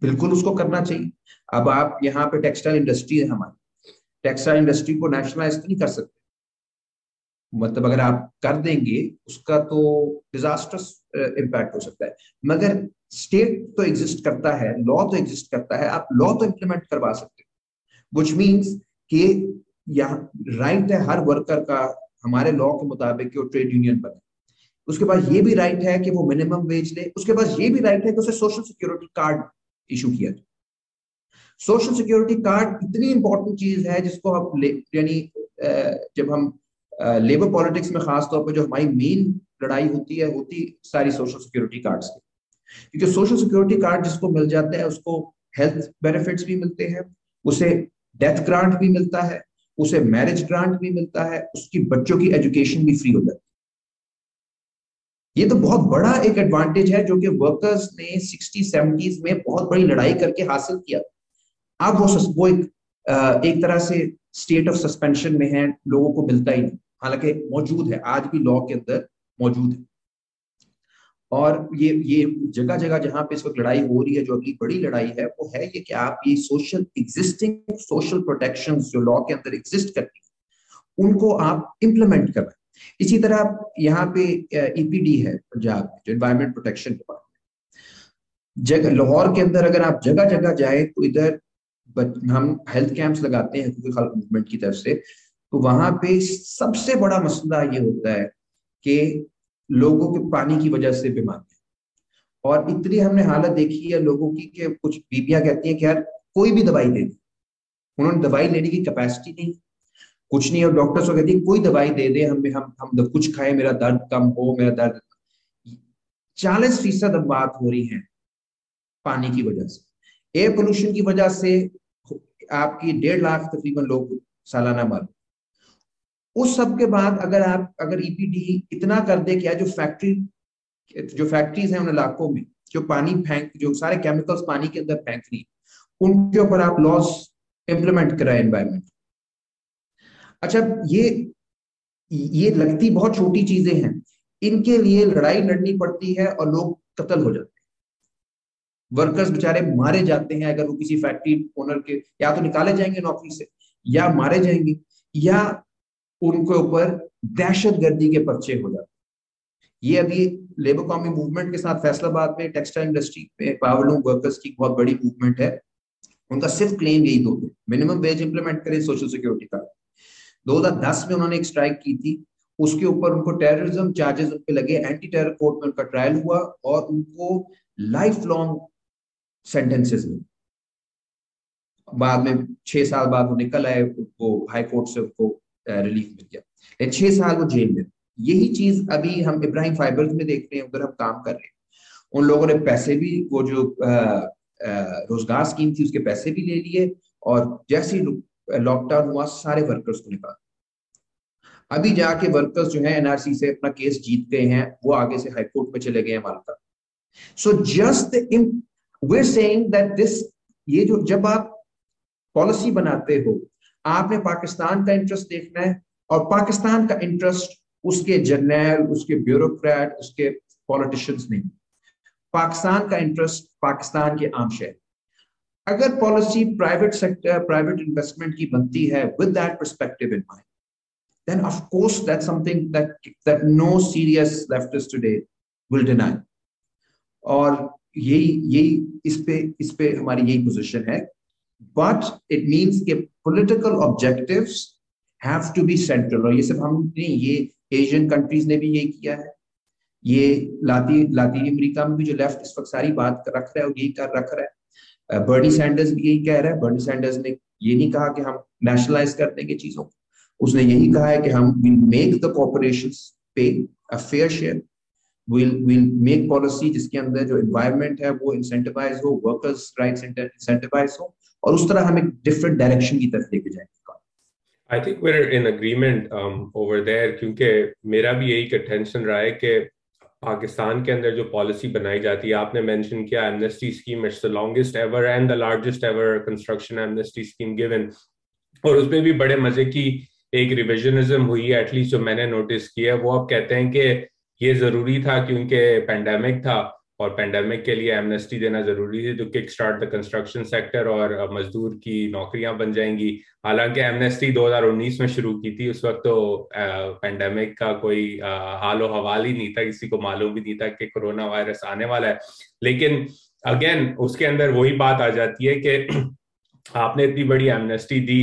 बिल्कुल उसको करना चाहिए। अब आप यहाँ पे टेक्सटाइल इंडस्ट्री है हमारी। टेक्सटाइल इंडस्ट्री को नेशनलाइज तो नहीं कर सकते। मतलब अगर आप कर देंगे उसका तो डिजास्टर्स इम्पैक्ट हो सकता है। मगर स्टेट तो एग्जिस्ट करता है, लॉ तो एग्जिस्ट करता है, आप लॉ तो इम्प्लीमेंट करवा सकते हो। विच मीन्स कि यहाँ राइट है हर वर्कर का, हमारे लॉ के मुताबिक कि वो ट्रेड यूनियन बने। उसके बाद ये भी राइट है कि वो मिनिमम वेज ले। उसके बाद ये भी राइट है कि उसे सोशल सिक्योरिटी कार्ड इशू किया जाए। सोशल सिक्योरिटी कार्ड इतनी इंपॉर्टेंट चीज़ है जिसको आप यानी जब हम लेबर पॉलिटिक्स में खास तौर पर जो हमारी मेन लड़ाई होती है, होती सारी सोशल सिक्योरिटी कार्ड्स की। क्योंकि सोशल सिक्योरिटी कार्ड जिसको मिल जाता है, उसको हेल्थ बेनिफिट्स भी मिलते हैं, उसे डेथ ग्रांट भी मिलता है, उसे मैरिज ग्रांट भी मिलता है, उसकी बच्चों की एजुकेशन भी फ्री हो जाती है। ये तो बहुत बड़ा एक एडवांटेज है जो कि वर्कर्स ने सिक्सटी सेवेंटीज में बहुत बड़ी लड़ाई करके हासिल किया। अब वो वो एक एक तरह से स्टेट ऑफ़ सस्पेंशन में है, लोगों को मिलता ही नहीं। हालाँकि मौजूद है, आज भी लॉ के अंदर मौजूद है। और ये ये जगह जगह जहाँ पे इस वक्त लड़ाई हो रही है, जो अगली बड़ी लड़ाई है, वो है ये कि आप ये सोशल एग्जिस्टिंग सोशल प्रोटेक्शन जो लॉ के अंदर एग्जिस्ट करती है, उनको आप इम्प्लीमेंट कर रहे इसी तरह यहाँ पे ईपीडी e है पंजाब जो एनवायरमेंट प्रोटेक्शन डिपार्टमेंट जगह लाहौर के अंदर अगर आप जगह जगह जाए तो इधर हम हेल्थ कैंप्स लगाते हैं मूवमेंट की तरफ़ से तो वहाँ पे सबसे बड़ा मसला ये होता है कि लोगों के पानी की वजह से बीमारी और इतनी हमने हालत देखी है लोगों की कि कुछ बीबियाँ कहती हैं कि यार कोई भी दवाई दे दी। उन्होंने दवाई लेने की कैपेसिटी नहीं। कुछ नहीं, और डॉक्टर्स को कहती है, कोई दवाई दे दे, हम हम हम कुछ खाए, मेरा दर्द कम हो, मेरा दर्द चालीस फ़ीसद अब बात हो रही है पानी की वजह से। एयर पोल्यूशन की वजह से आपकी डेढ़ लाख तकरीबन लोग सालाना मर उस सब के बाद अगर आप, अगर ईपीडी e इतना कर दे क्या जो फैक्ट्री जो फैक्ट्रीज हैं उन इलाकों में, जो पानी फेंक, जो सारे केमिकल्स पानी के अंदर फेंक रही उनके ऊपर आप लॉस इंप्लीमेंट कराए एनवायरमेंट अच्छा ये ये लगती बहुत छोटी चीज़ें हैं। इनके लिए लड़ाई लड़नी पड़ती है और लोग कत्ल हो जाते हैं। वर्कर्स बेचारे मारे जाते हैं अगर वो किसी फैक्ट्री ओनर के, या तो निकाले जाएँगे नौकरी से, या मारे जाएँगे, या उनके ऊपर दहशत गर्दी के पर्चे हो जाते ये अभी लेबर कॉमी मूवमेंट के साथ फैसलाबाद में टेक्सटाइल इंडस्ट्री में पावरलूम वर्कर्स की बहुत बड़ी मूवमेंट है। उनका सिर्फ़ क्लेम यही दो मिनिमम वेज इंप्लीमेंट करें सोशल सिक्योरिटी का। 2010 में उन्होंने एक स्ट्राइक की थी। उसके ऊपर उनको टेररिज्म चार्जेस उन पे लगे। एंटी टेरर कोर्ट में उनका ट्रायल हुआ और उनको लाइफ लॉन्ग सेंटेंसेस में बाद में छह साल बाद वो निकल आए, उनको हाई कोर्ट से उनको रिलीफ मिल गया। छह साल वो जेल में। यही चीज़ अभी हम इब्राहिम फाइबर्स में देख रहे हैं, उधर हम काम कर रहे हैं। उन लोगों ने पैसे भी, वो जो रोज़गार स्कीम थी, उसके पैसे भी ले लिए और जैसे लॉकडाउन हुआ, सारे वर्कर्स को निकाल अभी जाके वर्कर्स जो है एनआरसी से अपना केस जीत गए हैं, वो आगे से हाईकोर्ट में चले गए हैं मालका so just in way saying that this ये जो, जब आप पॉलिसी बनाते हो आपने पाकिस्तान का इंटरेस्ट देखना है और पाकिस्तान का इंटरेस्ट उसके जर्नल उसके ब्यूरोक्रेट उसके पॉलिटिशियंस नहीं। पाकिस्तान का इंटरेस्ट पाकिस्तान के आम शहर। अगर policy private sector private investment की बनती है with that perspective in mind then of course that's something that that no serious leftist today will deny और यही यही इस पे इस पे हमारी यही पोजीशन है। बट इट मींस के political objectives have to be central और ये सब हम नहीं, ये एशियन कंट्रीज़ ने भी यही किया है। ये लाती, लातीन अमेरिका में भी जो लेफ़्ट इस वक्त सारी बात रख रहा है और यही कर, रख रहा है। बर्नी सैंडर्स भी यही कह रहा है। बर्नी सैंडर्स ने ये नहीं कहा कि हम नेशनलाइज कर देंगे चीज़ों को। उसने यही कहा है कि हम will make the corporation pay a fair share will will make policy जिसके अंदर जो एनवायरनमेंट है वो इंसेंटिवाइज हो वर्कर्स राइट्स इंसेंटिवाइज हो। और उस तरह हम एक डिफरेंट डायरेक्शन की तरफ़ लेके जाएँगे I think we're in agreement over there क्योंकि मेरा भी यही कंटेंशन रहा है कि पाकिस्तान के अंदर जो पॉलिसी बनाई जाती है, आपने मेंशन किया amnesty scheme it's the longest ever and the largest ever construction amnesty scheme given और उसमें भी बड़े मज़े की एक रिविजनिज्म हुई है एटलीस्ट जो मैंने नोटिस किया है। वो अब कहते हैं कि ये ज़रूरी था क्योंकि पेंडेमिक था। और पेंडेमिक के लिए एमनेस्टी देना ज़रूरी है, जो kick start the construction sector और मजदूर की नौकरियाँ बन जाएँगी। हालाँकि एमनेस्टी 2019 में शुरू की थी, उस वक्त तो पेंडेमिक का कोई हाल हवाल ही नहीं था, किसी को मालूम भी नहीं था कि कोरोना वायरस आने वाला है। लेकिन अगेन उसके अंदर वही बात आ जाती है कि आपने इतनी बड़ी एमनेस्टी दी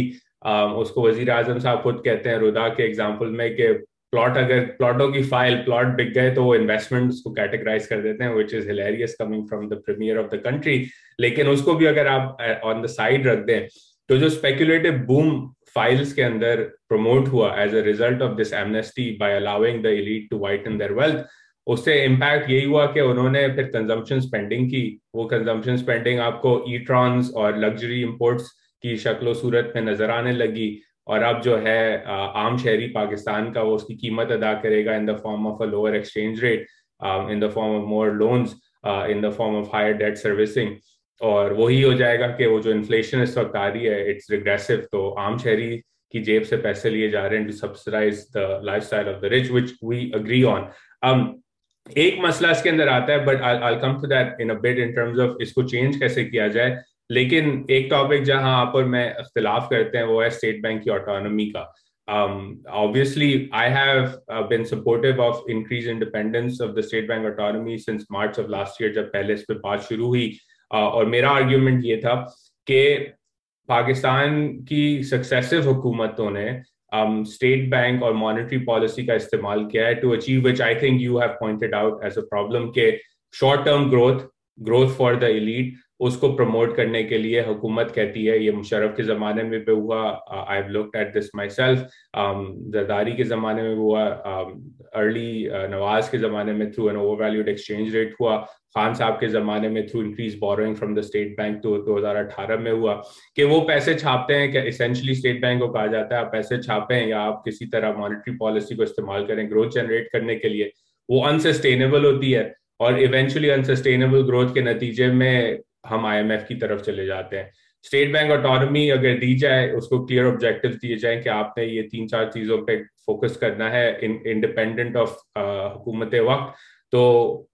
उसको वज़ीर आज़म साहब खुद कहते हैं, रुदा के एग्ज़ाम्पल में कि प्लॉट अगर प्लॉटों की फ़ाइल प्लॉट बिक गए तो वो इन्वेस्टमेंट उसको कैटेगराइज कर देते हैं which is hilarious coming from the premier of the country लेकिन उसको भी अगर आप ऑन द साइड रख दें तो जो स्पेकुलेटिव बूम फाइल्स के अंदर प्रमोट हुआ as a result of this amnesty by allowing the elite to whiten their wealth उससे इम्पैक्ट यही हुआ कि उन्होंने फिर कंजम्पशन स्पेंडिंग की। वो कंजम्पशन स्पेंडिंग आपको ई और लग्जरी इम्पोर्ट्स की शक्लो सूरत में नज़र आने लगी। और अब जो है आम शहरी पाकिस्तान का वो उसकी कीमत अदा करेगा in the form of a lower exchange rate in the form of more loans in the form of higher debt servicing और वही हो जाएगा कि वो जो इन्फ्लेशन इस वक्त आ रही है इट्स रिग्रेसिव तो आम शहरी की जेब से पैसे लिए जा रहे हैं to subsidize the lifestyle of the rich which we agree on एक मसला इसके अंदर आता है but I come to that in a bit in terms of इसको चेंज कैसे किया जाए। लेकिन एक टॉपिक जहाँ आप और मैं इख्तलाफ करते हैं वो है स्टेट बैंक की ऑटोनॉमी का। Obviously I have been supportive of increase independence of the State Bank autonomy since March of last year जब पहले इस पर बात शुरू हुई। Uh, और मेरा आर्ग्यूमेंट ये था कि पाकिस्तान की सक्सेसिव हुकूमतों ने स्टेट um, बैंक और मॉनेटरी पॉलिसी का इस्तेमाल किया है to achieve which I think you have pointed out as a problem के short term growth growth for the elite उसको प्रमोट करने के लिए हुकूमत कहती है ये मुशरफ के ज़माने में भी हुआ I have looked at this myself Zardari के ज़माने में हुआ अर्ली um, uh, नवाज़ के ज़माने में through an over valued exchange rate हुआ खान साहब के ज़माने में through increase borrowing from the state bank तो दो हज़ार अठारह में हुआ कि वो पैसे छापते हैं इसेंशली स्टेट बैंक को कहा जाता है आप पैसे छापें या आप किसी तरह मॉनिटरी पॉलिसी को इस्तेमाल करें ग्रोथ जनरेट करने के लिए। वो अनसस्टेनेबल होती है और इवेंचुअली अनसस्टेनेबल ग्रोथ के नतीजे में हम आईएमएफ की तरफ़ चले जाते हैं। स्टेट बैंक ऑटोनॉमी अगर दी जाए उसको क्लियर ऑब्जेक्टिव दिए जाए कि आपने ये तीन चार चीज़ों पे फोकस करना है इंडिपेंडेंट ऑफ़ हुकूमत वक्त तो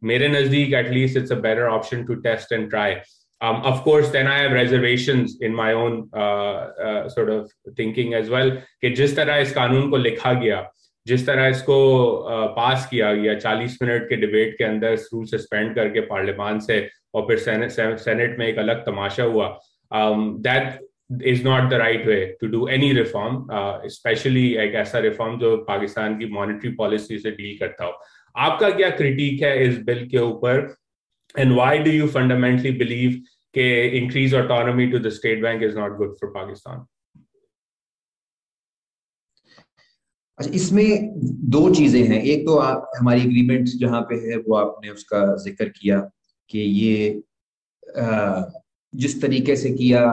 मेरे नज़दीक at least it's a better option to test and try Um, of course, then I have reservations in my own uh, uh, sort of thinking as well कि जिस तरह इस कानून को लिखा गया जिस तरह इसको पास uh, किया गया 40 मिनट के डिबेट के अंदर रूल सस्पेंड करके पार्लियामान से और फिर सेनेट में एक अलग तमाशा हुआ। That is not the right way to do any reform specially एक ऐसा रिफॉर्म जो पाकिस्तान की मॉनिटरी पॉलिसी से डील करता हो। आपका क्या क्रिटिक है इस बिल के ऊपर? And why do you fundamentally believe के increase autonomy to the state bank is not good for Pakistan? अच्छा इसमें दो चीज़ें हैं। एक तो आप, हमारी एग्रीमेंट जहाँ पे है, वो आपने उसका ज़िक्र किया। कि ये जिस तरीके से किया,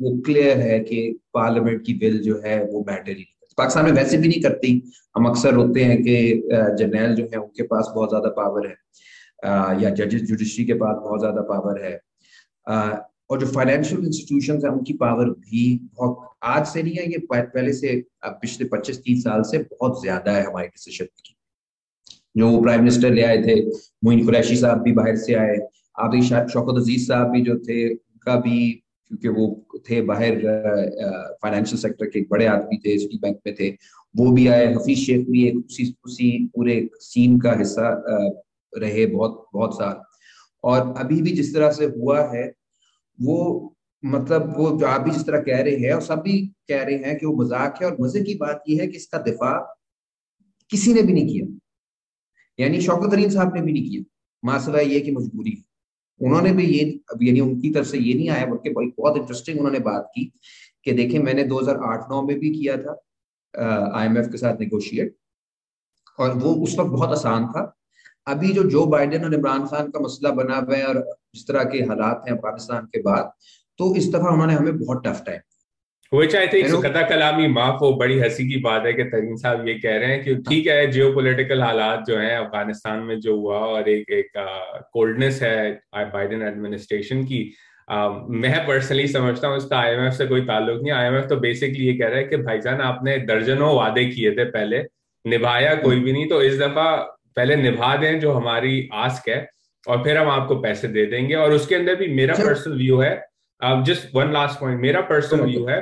वो क्लियर है कि पार्लियामेंट की बिल जो है, वो मैटर ही पाकिस्तान में वैसे भी नहीं करती। हम अक्सर होते हैं कि जर्नैल जो है, उनके पास बहुत ज़्यादा पावर है। या जजेस जुडिशरी के पास बहुत ज़्यादा पावर है। और जो फाइनेंशियल इंस्टीट्यूशन है, उनकी पावर भी बहुत, आज से नहीं है, ये पहले से पिछले 25-30 साल से बहुत ज़्यादा है हमारी डिसीज़न की जो प्राइम मिनिस्टर ले आए थे, मोइन कुरैशी साहब भी बाहर से आए। आप शौकत अज़ीज़ साहब भी जो थे, उनका भी, क्योंकि वो थे बाहर फाइनेंशियल सेक्टर के बड़े आदमी थे सिटी बैंक में थे, वो भी आए, हफीज शेख भी एक उसी उसी पूरे सीन का हिस्सा रहे बहुत बहुत साल। और अभी भी जिस तरह से हुआ है, वो मतलब वो जो आप भी जिस तरह कह रहे हैं, और सब भी कह रहे हैं कि वो मज़ाक है, और मज़े की बात यह है कि इसका दिफा किसी ने भी नहीं किया। यानी शौकत अलीम साहब ने भी नहीं किया। मासला ये कि मजबूरी है। उन्होंने भी ये यानी उनकी तरफ़ से ये नहीं आया, बल्कि बहुत इंटरेस्टिंग उन्होंने बात की कि देखें, मैंने 2008-9 में भी किया था आईएमएफ के साथ निगोशिएट और वो उस वक्त बहुत आसान था। अभी जो जो बाइडेन और इमरान खान का मसला बना हुआ है और जिस तरह के हालात हैं अफ़गानिस्तान के बाद तो इस दफ़ा उन्होंने हमें बहुत tough time which I think कदा कलामी माफ़ हो बड़ी हँसी की बात है कि तरीन साहब ये कह रहे हैं कि ठीक है जियो पोलिटिकल हालात जो हैं अफ़गानिस्तान में जो हुआ और एक एक कोल्डनेस है बाइडन एडमिनिस्ट्रेशन की। uh, मैं पर्सनली समझता हूँ इसका आईएमएफ से कोई ताल्लुक नहीं। आईएमएफ तो बेसिकली ये कह रहा है कि भाईजान आपने दर्जनों वादे किए थे पहले निभाया कोई भी नहीं तो इस दफ़ा पहले निभा दें जो हमारी आस्क है और फिर हम आपको पैसे दे देंगे। और उसके अंदर भी मेरा पर्सनल व्यू है जस्ट वन लास्ट पॉइंट मेरा पर्सनल व्यू है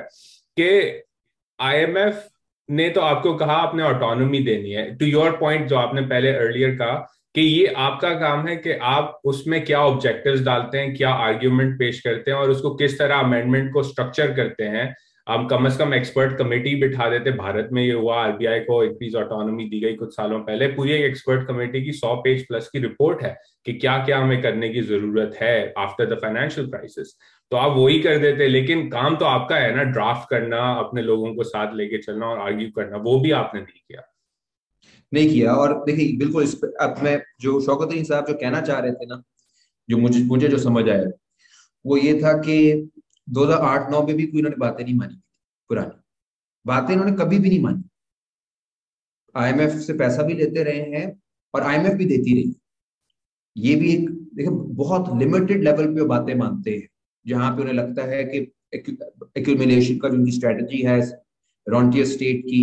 कि आईएमएफ ने तो आपको कहा आपने ऑटोनोमी देनी है। टू योर पॉइंट जो आपने पहले अर्लियर कहा कि ये आपका काम है कि आप उसमें क्या ऑब्जेक्टिव्स डालते हैं क्या आर्ग्यूमेंट पेश करते हैं और उसको किस तरह अमेंडमेंट को स्ट्रक्चर करते हैं। हम कम अज कम एक्सपर्ट कमेटी बिठा देते। भारत में ये हुआ आरबीआई को इंक्रीज ऑटोनॉमी दी गई कुछ सालों पहले। पूरी एक एक्सपर्ट कमेटी की सौ पेज प्लस की रिपोर्ट है कि क्या क्या हमें करने की ज़रूरत है आफ्टर द फाइनेंशियल क्राइसिस तो आप वही कर देते, लेकिन काम तो आपका है ना ड्राफ्ट करना, अपने लोगों को साथ लेके चलना और आर्ग्यू करना, वो भी आपने नहीं किया। नहीं किया, और देखिए, बिल्कुल इस अब मैं जो शौकत साहब जो कहना चाह रहे थे ना, जो मुझे मुझे जो समझ आया, वो ये था कि 2008-9 में भी कोई इन्होंने बातें नहीं मानी, पुरानी। बातें इन्होंने कभी भी नहीं मानी। आईएमएफ से पैसा भी लेते रहे हैं और आईएमएफ भी देती रही। ये भी एक, देखिए, बहुत लिमिटेड लेवल पे बातें मानते हैं। जहाँ पे उन्हें लगता है कि एक्यूमुलेशन का जो उनकी स्ट्रेटजी है रॉन्टियर स्टेट की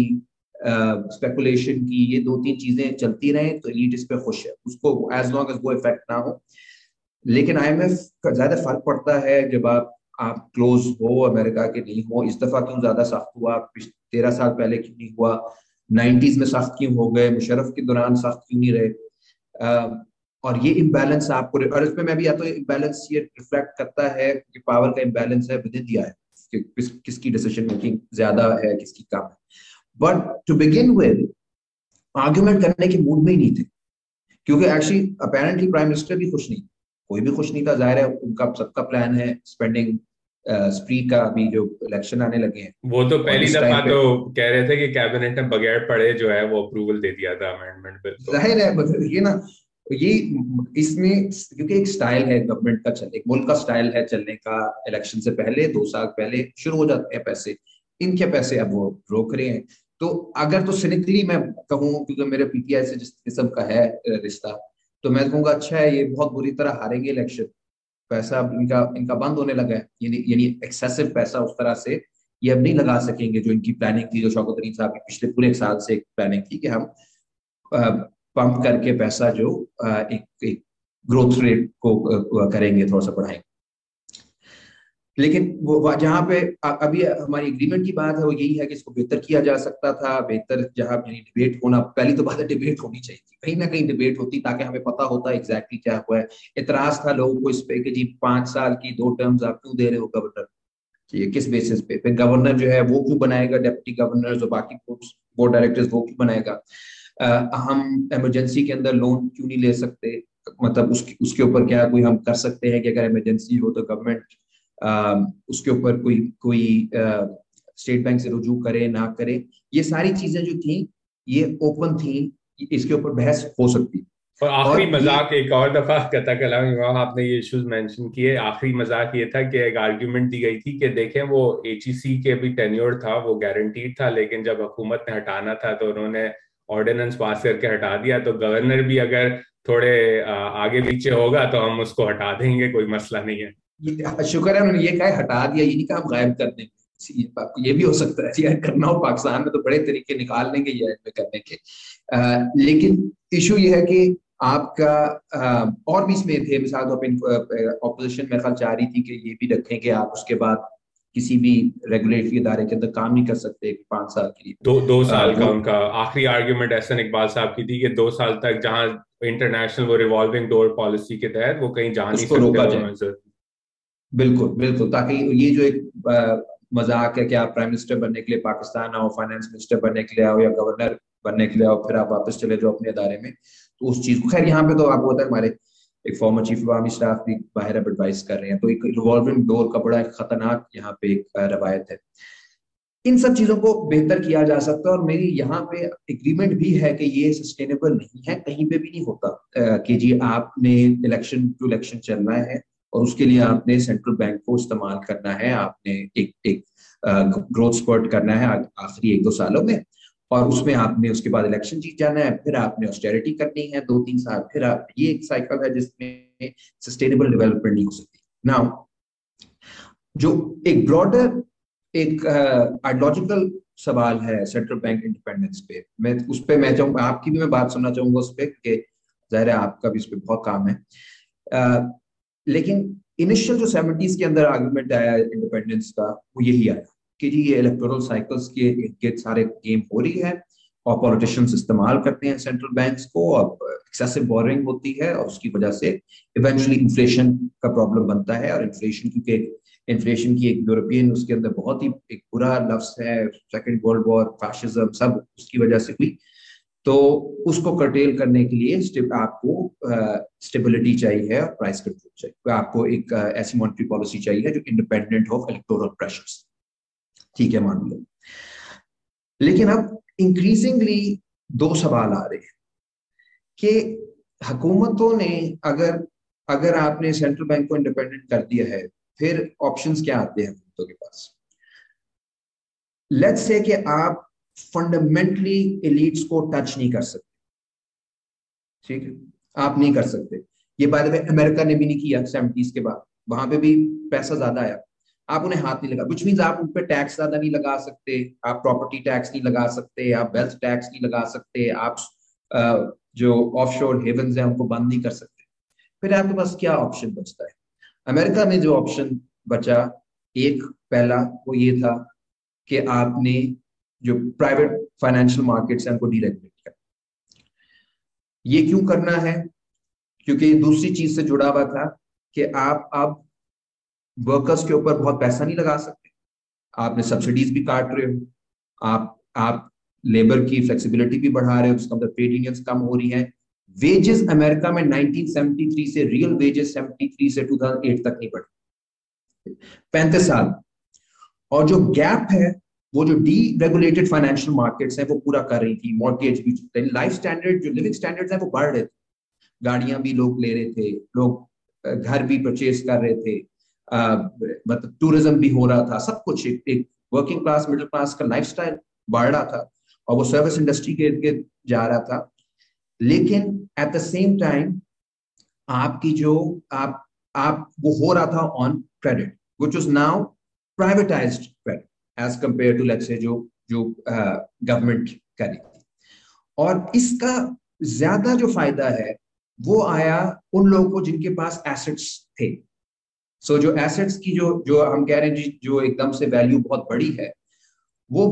स्पेकुलेशन की, ये दो तीन चीज़ें चलती रहे तो ईट इस पे खुश है। उसको एज लॉन्ग एज वो इफ़ेक्ट ना हो। लेकिन आईएमएफ का ज़्यादा फ़र्क पड़ता है जब आप आप क्लोज हो अमेरिका के नहीं हो। इस दफ़ा क्यों ज़्यादा सख्त हुआ? तेरह साल पहले क्यों नहीं हुआ? नाइन्टीज में सख्त क्यों हो गए? मुशरफ के दौरान सख्त क्यों नहीं रहे? और ये इम्बैलेंस आपको और इसमें मैं भी या तो इम्बैलेंस ये रिफ्लेक्ट करता है कि पावर का इम्बैलेंस है विद दिया है कि किस किसकी डिसीज़न मेकिंग ज़्यादा है किसकी कम है। But to begin with argument करने के मूड में ही नहीं थे। क्योंकि एक्चुअली अपेरेंटली प्राइम मिनिस्टर भी खुश नहीं। कोई भी खुश नहीं था ज़ाहिर है उनका सबका प्लान है स्पेंडिंग स्प्री का अभी जो इलेक्शन आने लगे हैं। वो तो पहली दफ़ा तो कह रहे थे कि कैबिनेट ने बगैर पढ़े जो है वो अप्रूवल दे दिया था अमेंडमेंट बिल तो। ज़ाहिर है ये ना ये इसमें क्योंकि एक स्टाइल है गवर्नमेंट का चल एक मुल्क का स्टाइल है चलने का इलेक्शन से पहले, दो साल पहले शुरू हो जाते हैं पैसे। इनके पैसे अब वो रोक रहे हैं? तो अगर तो सिनिकली मैं कहूँ, क्योंकि मेरे पीटीआई से जिस किस्म का है रिश्ता तो मैं कहूँगा अच्छा है, ये बहुत बुरी तरह हारेंगे इलेक्शन पैसा इनका इनका बंद होने लगा है। यानी एक्सेसिव पैसा उस तरह से ये अब नहीं लगा सकेंगे जो इनकी प्लानिंग थी, जो शौकत साहब की पिछले पूरे साल से प्लानिंग थी कि हम पंप करके पैसा जो एक, एक ग्रोथ रेट को करेंगे थोड़ा सा बढ़ाएँगे लेकिन वो जहाँ पे अभी हमारी एग्रीमेंट की बात है वो यही है कि इसको बेहतर किया जा सकता था बेहतर जहाँ यानी डिबेट होना पहली तो बात है डिबेट होनी चाहिए कहीं ना कहीं डिबेट होती ताकि हमें पता होता एग्जैक्टली क्या हुआ है। इतराज था लोगों को इस पे कि जी पाँच साल की दो टर्म्स आप क्यों दे रहे हो गवर्नर ये किस बेसिस पे? फिर गवर्नर जो है वो क्यों बनाएगा? डेप्टी गवर्नर जो बाकी बोर्ड डायरेक्टर्स वो क्यों बनाएगा? हम इमरजेंसी के अंदर लोन क्यों नहीं ले सकते? मतलब उसके उसके ऊपर क्या कोई हम कर सकते हैं कि अगर इमरजेंसी हो तो गवर्नमेंट उसके ऊपर कोई कोई स्टेट बैंक से रुजू करे ना करे? ये सारी चीज़ें जो थी ये ओपन थी इसके ऊपर बहस हो सकती। और आखिरी मज़ाक एक और दफ़ा कथा कलाम इमाम आपने ये इश्यूज़ मेंशन किए। आखिरी मज़ाक ये था कि एक आर्ग्यूमेंट दी गई थी कि देखें वो एच के भी टेन्योर था वो गारंटीड था लेकिन जब हुकूमत ने हटाना था तो उन्होंने ऑर्डिनेंस पास करके हटा दिया तो गवर्नर भी अगर थोड़े आगे पीछे होगा तो हम उसको हटा देंगे कोई मसला नहीं है। शुक्र है उन्होंने ये कहा हटा दिया ये नहीं कहा गायब कर देंगे। ये भी हो सकता है यार करना हो पाकिस्तान में तो बड़े तरीके निकाल लेंगे ये में करने के। आ, लेकिन इशू ये है कि आपका आ, और भी इसमें थे मिसाल तो ऑपोजिशन में ख्याल चाह रही थी कि ये भी रखें कि आप उसके बाद किसी भी रेगुलेटरी इदारे के अंदर काम नहीं कर सकते पाँच साल के लिए। दो दो साल आ, का उनका आखिरी आर्ग्यूमेंट एहसन इकबाल साहब की थी कि दो साल तक जहाँ इंटरनेशनल वो रिवॉल्विंग डोर पॉलिसी के तहत वो कहीं जा नहीं सकते बिल्कुल बिल्कुल ताकि ये जो एक मज़ाक है कि आप प्राइम मिनिस्टर बनने के लिए पाकिस्तान आओ फाइनेंस मिनिस्टर बनने के लिए आओ या गवर्नर बनने के लिए आओ फिर आप वापस चले जाओ अपने अदारे में तो उस चीज़ को। खैर यहाँ पे तो आपको होता है हमारे एक फॉर्मर चीफ अवामी स्टाफ भी बाहर अब एडवाइस कर रहे हैं। तो एक रिवॉल्विंग डोर का बड़ा एक खतरनाक यहाँ पे एक रवायत है। इन सब चीज़ों को बेहतर किया जा सकता है और मेरी यहाँ पे एग्रीमेंट भी है कि ये सस्टेनेबल नहीं है, कहीं पे भी नहीं होता। कि जी आपने इलेक्शन टू इलेक्शन चलना है और उसके लिए आपने सेंट्रल बैंक को इस्तेमाल करना है, आपने एक एक ग्रोथ स्पर्ट करना है आखिरी एक दो सालों में। और उसमें आपने उसके बाद इलेक्शन जीत जाना है, फिर आपने ऑस्टेरिटी करनी है दो तीन साल, फिर आप, ये एक साइकिल है जिसमें सस्टेनेबल डेवलपमेंट नहीं हो सकती। नाउ जो एक ब्रॉडर एक आइडियोलॉजिकल सवाल है सेंट्रल बैंक इंडिपेंडेंस पे, मैं उस पर मैं चाहूँ आपकी भी मैं बात सुनना चाहूँगा उस पर ज़ाहिर है आपका भी उस पर बहुत काम है। लेकिन इनिशियल जो सेवेंटीज के अंदर आर्गूमेंट आया इंडिपेंडेंस का, वो यही आया। कि जी ये इलेक्टोरल साइकिल्स के इर्द सारे गेम हो रही है। और पॉलिटिशियंस इस्तेमाल करते हैं सेंट्रल बैंक्स को और एक्सेसिव बोरिंग होती है और उसकी वजह से इवेंचुअली इन्फ्लेशन का प्रॉब्लम बनता है और इन्फ्लेशन क्योंकि इन्फ्लेशन की एक यूरोपियन उसके अंदर बहुत ही एक बुरा लफ्स है सेकेंड वर्ल्ड वॉर फैशिज्म सब उसकी वजह से हुई। तो उसको कर्टेल करने के लिए आपको स्टेबिलिटी चाहिए और प्राइस कंट्रोल चाहिए। आपको एक ऐसी मॉनिटरी पॉलिसी चाहिए जो इंडिपेंडेंट हो इलेक्टोरल प्रेशर्स ठीक है, मान लो। लेकिन अब इंक्रीजिंगली दो सवाल आ रहे हैं कि हुकूमतों ने अगर अगर आपने सेंट्रल बैंक को इंडिपेंडेंट कर दिया है, फिर ऑप्शंस क्या आते हैं हुकूमतों के पास? लेट्स से कि आप फंडामेंटली एलिट्स को टच नहीं कर सकते। ठीक है? आप नहीं कर सकते। ये वे अमेरिका ने भी नहीं किया सेवेंटीज के बाद। वहाँ पे भी पैसा ज़्यादा आया। आप उन्हें हाथ नहीं लगा विच मीन आप उन पर टैक्स ज़्यादा नहीं लगा सकते, आप प्रॉपर्टी टैक्स नहीं लगा सकते, आप वेल्थ टैक्स नहीं लगा सकते, आप जो ऑफ़ शोर हेवन है, उनको बंद नहीं कर सकते। फिर आपके पास क्या ऑप्शन बचता है? अमेरिका में जो ऑप्शन बचा, एक पहला वो ये था कि आपने जो प्राइवेट फाइनेंशियल मार्केट्स हैं, उनको डीरेगुलेट कर ये क्यों करना है? क्योंकि दूसरी चीज़ से जुड़ा हुआ था कि आप अब वर्कर्स के ऊपर बहुत पैसा नहीं लगा सकते। आपने सब्सिडीज भी काट रहे हो। आप आप लेबर की फ्लेक्सिबिलिटी भी बढ़ा रहे हो, उसका मतलब ट्रेड यूनियंस कम हो रही हैं। वेजेस अमेरिका में 1973 से रियल वेजेस 73 से 2008 तक नहीं बढ़े। पैंतीस साल। और जो गैप है, वो जो डी रेगुलेटेड फाइनेंशियल मार्केट्स हैं, वो पूरा कर रही थी। मॉर्गेज भी लाइफ स्टैंडर्ड जो लिविंग स्टैंडर्ड्स हैं, वो बढ़ रहे थे। गाड़ियाँ भी लोग ले रहे थे। लोग, घर भी परचेज कर रहे थे। मतलब टूरिज़्म भी हो रहा था सब कुछ एक, एक वर्किंग क्लास मिडिल क्लास का लाइफस्टाइल बढ़ रहा था और वो सर्विस इंडस्ट्री के इर्द जा रहा था। लेकिन एट द सेम टाइम आपकी जो आप आप वो हो रहा था on credit which is now privatize credit as compare to let's जो जो गवर्नमेंट uh, करी और इसका ज़्यादा जो फ़ायदा है वो आया उन लोगों को जिनके पास एसेट्स थे। सो so, जो एसेट्स की जो जो हम कह रहे हैं जो एकदम से वैल्यू बहुत बड़ी है वो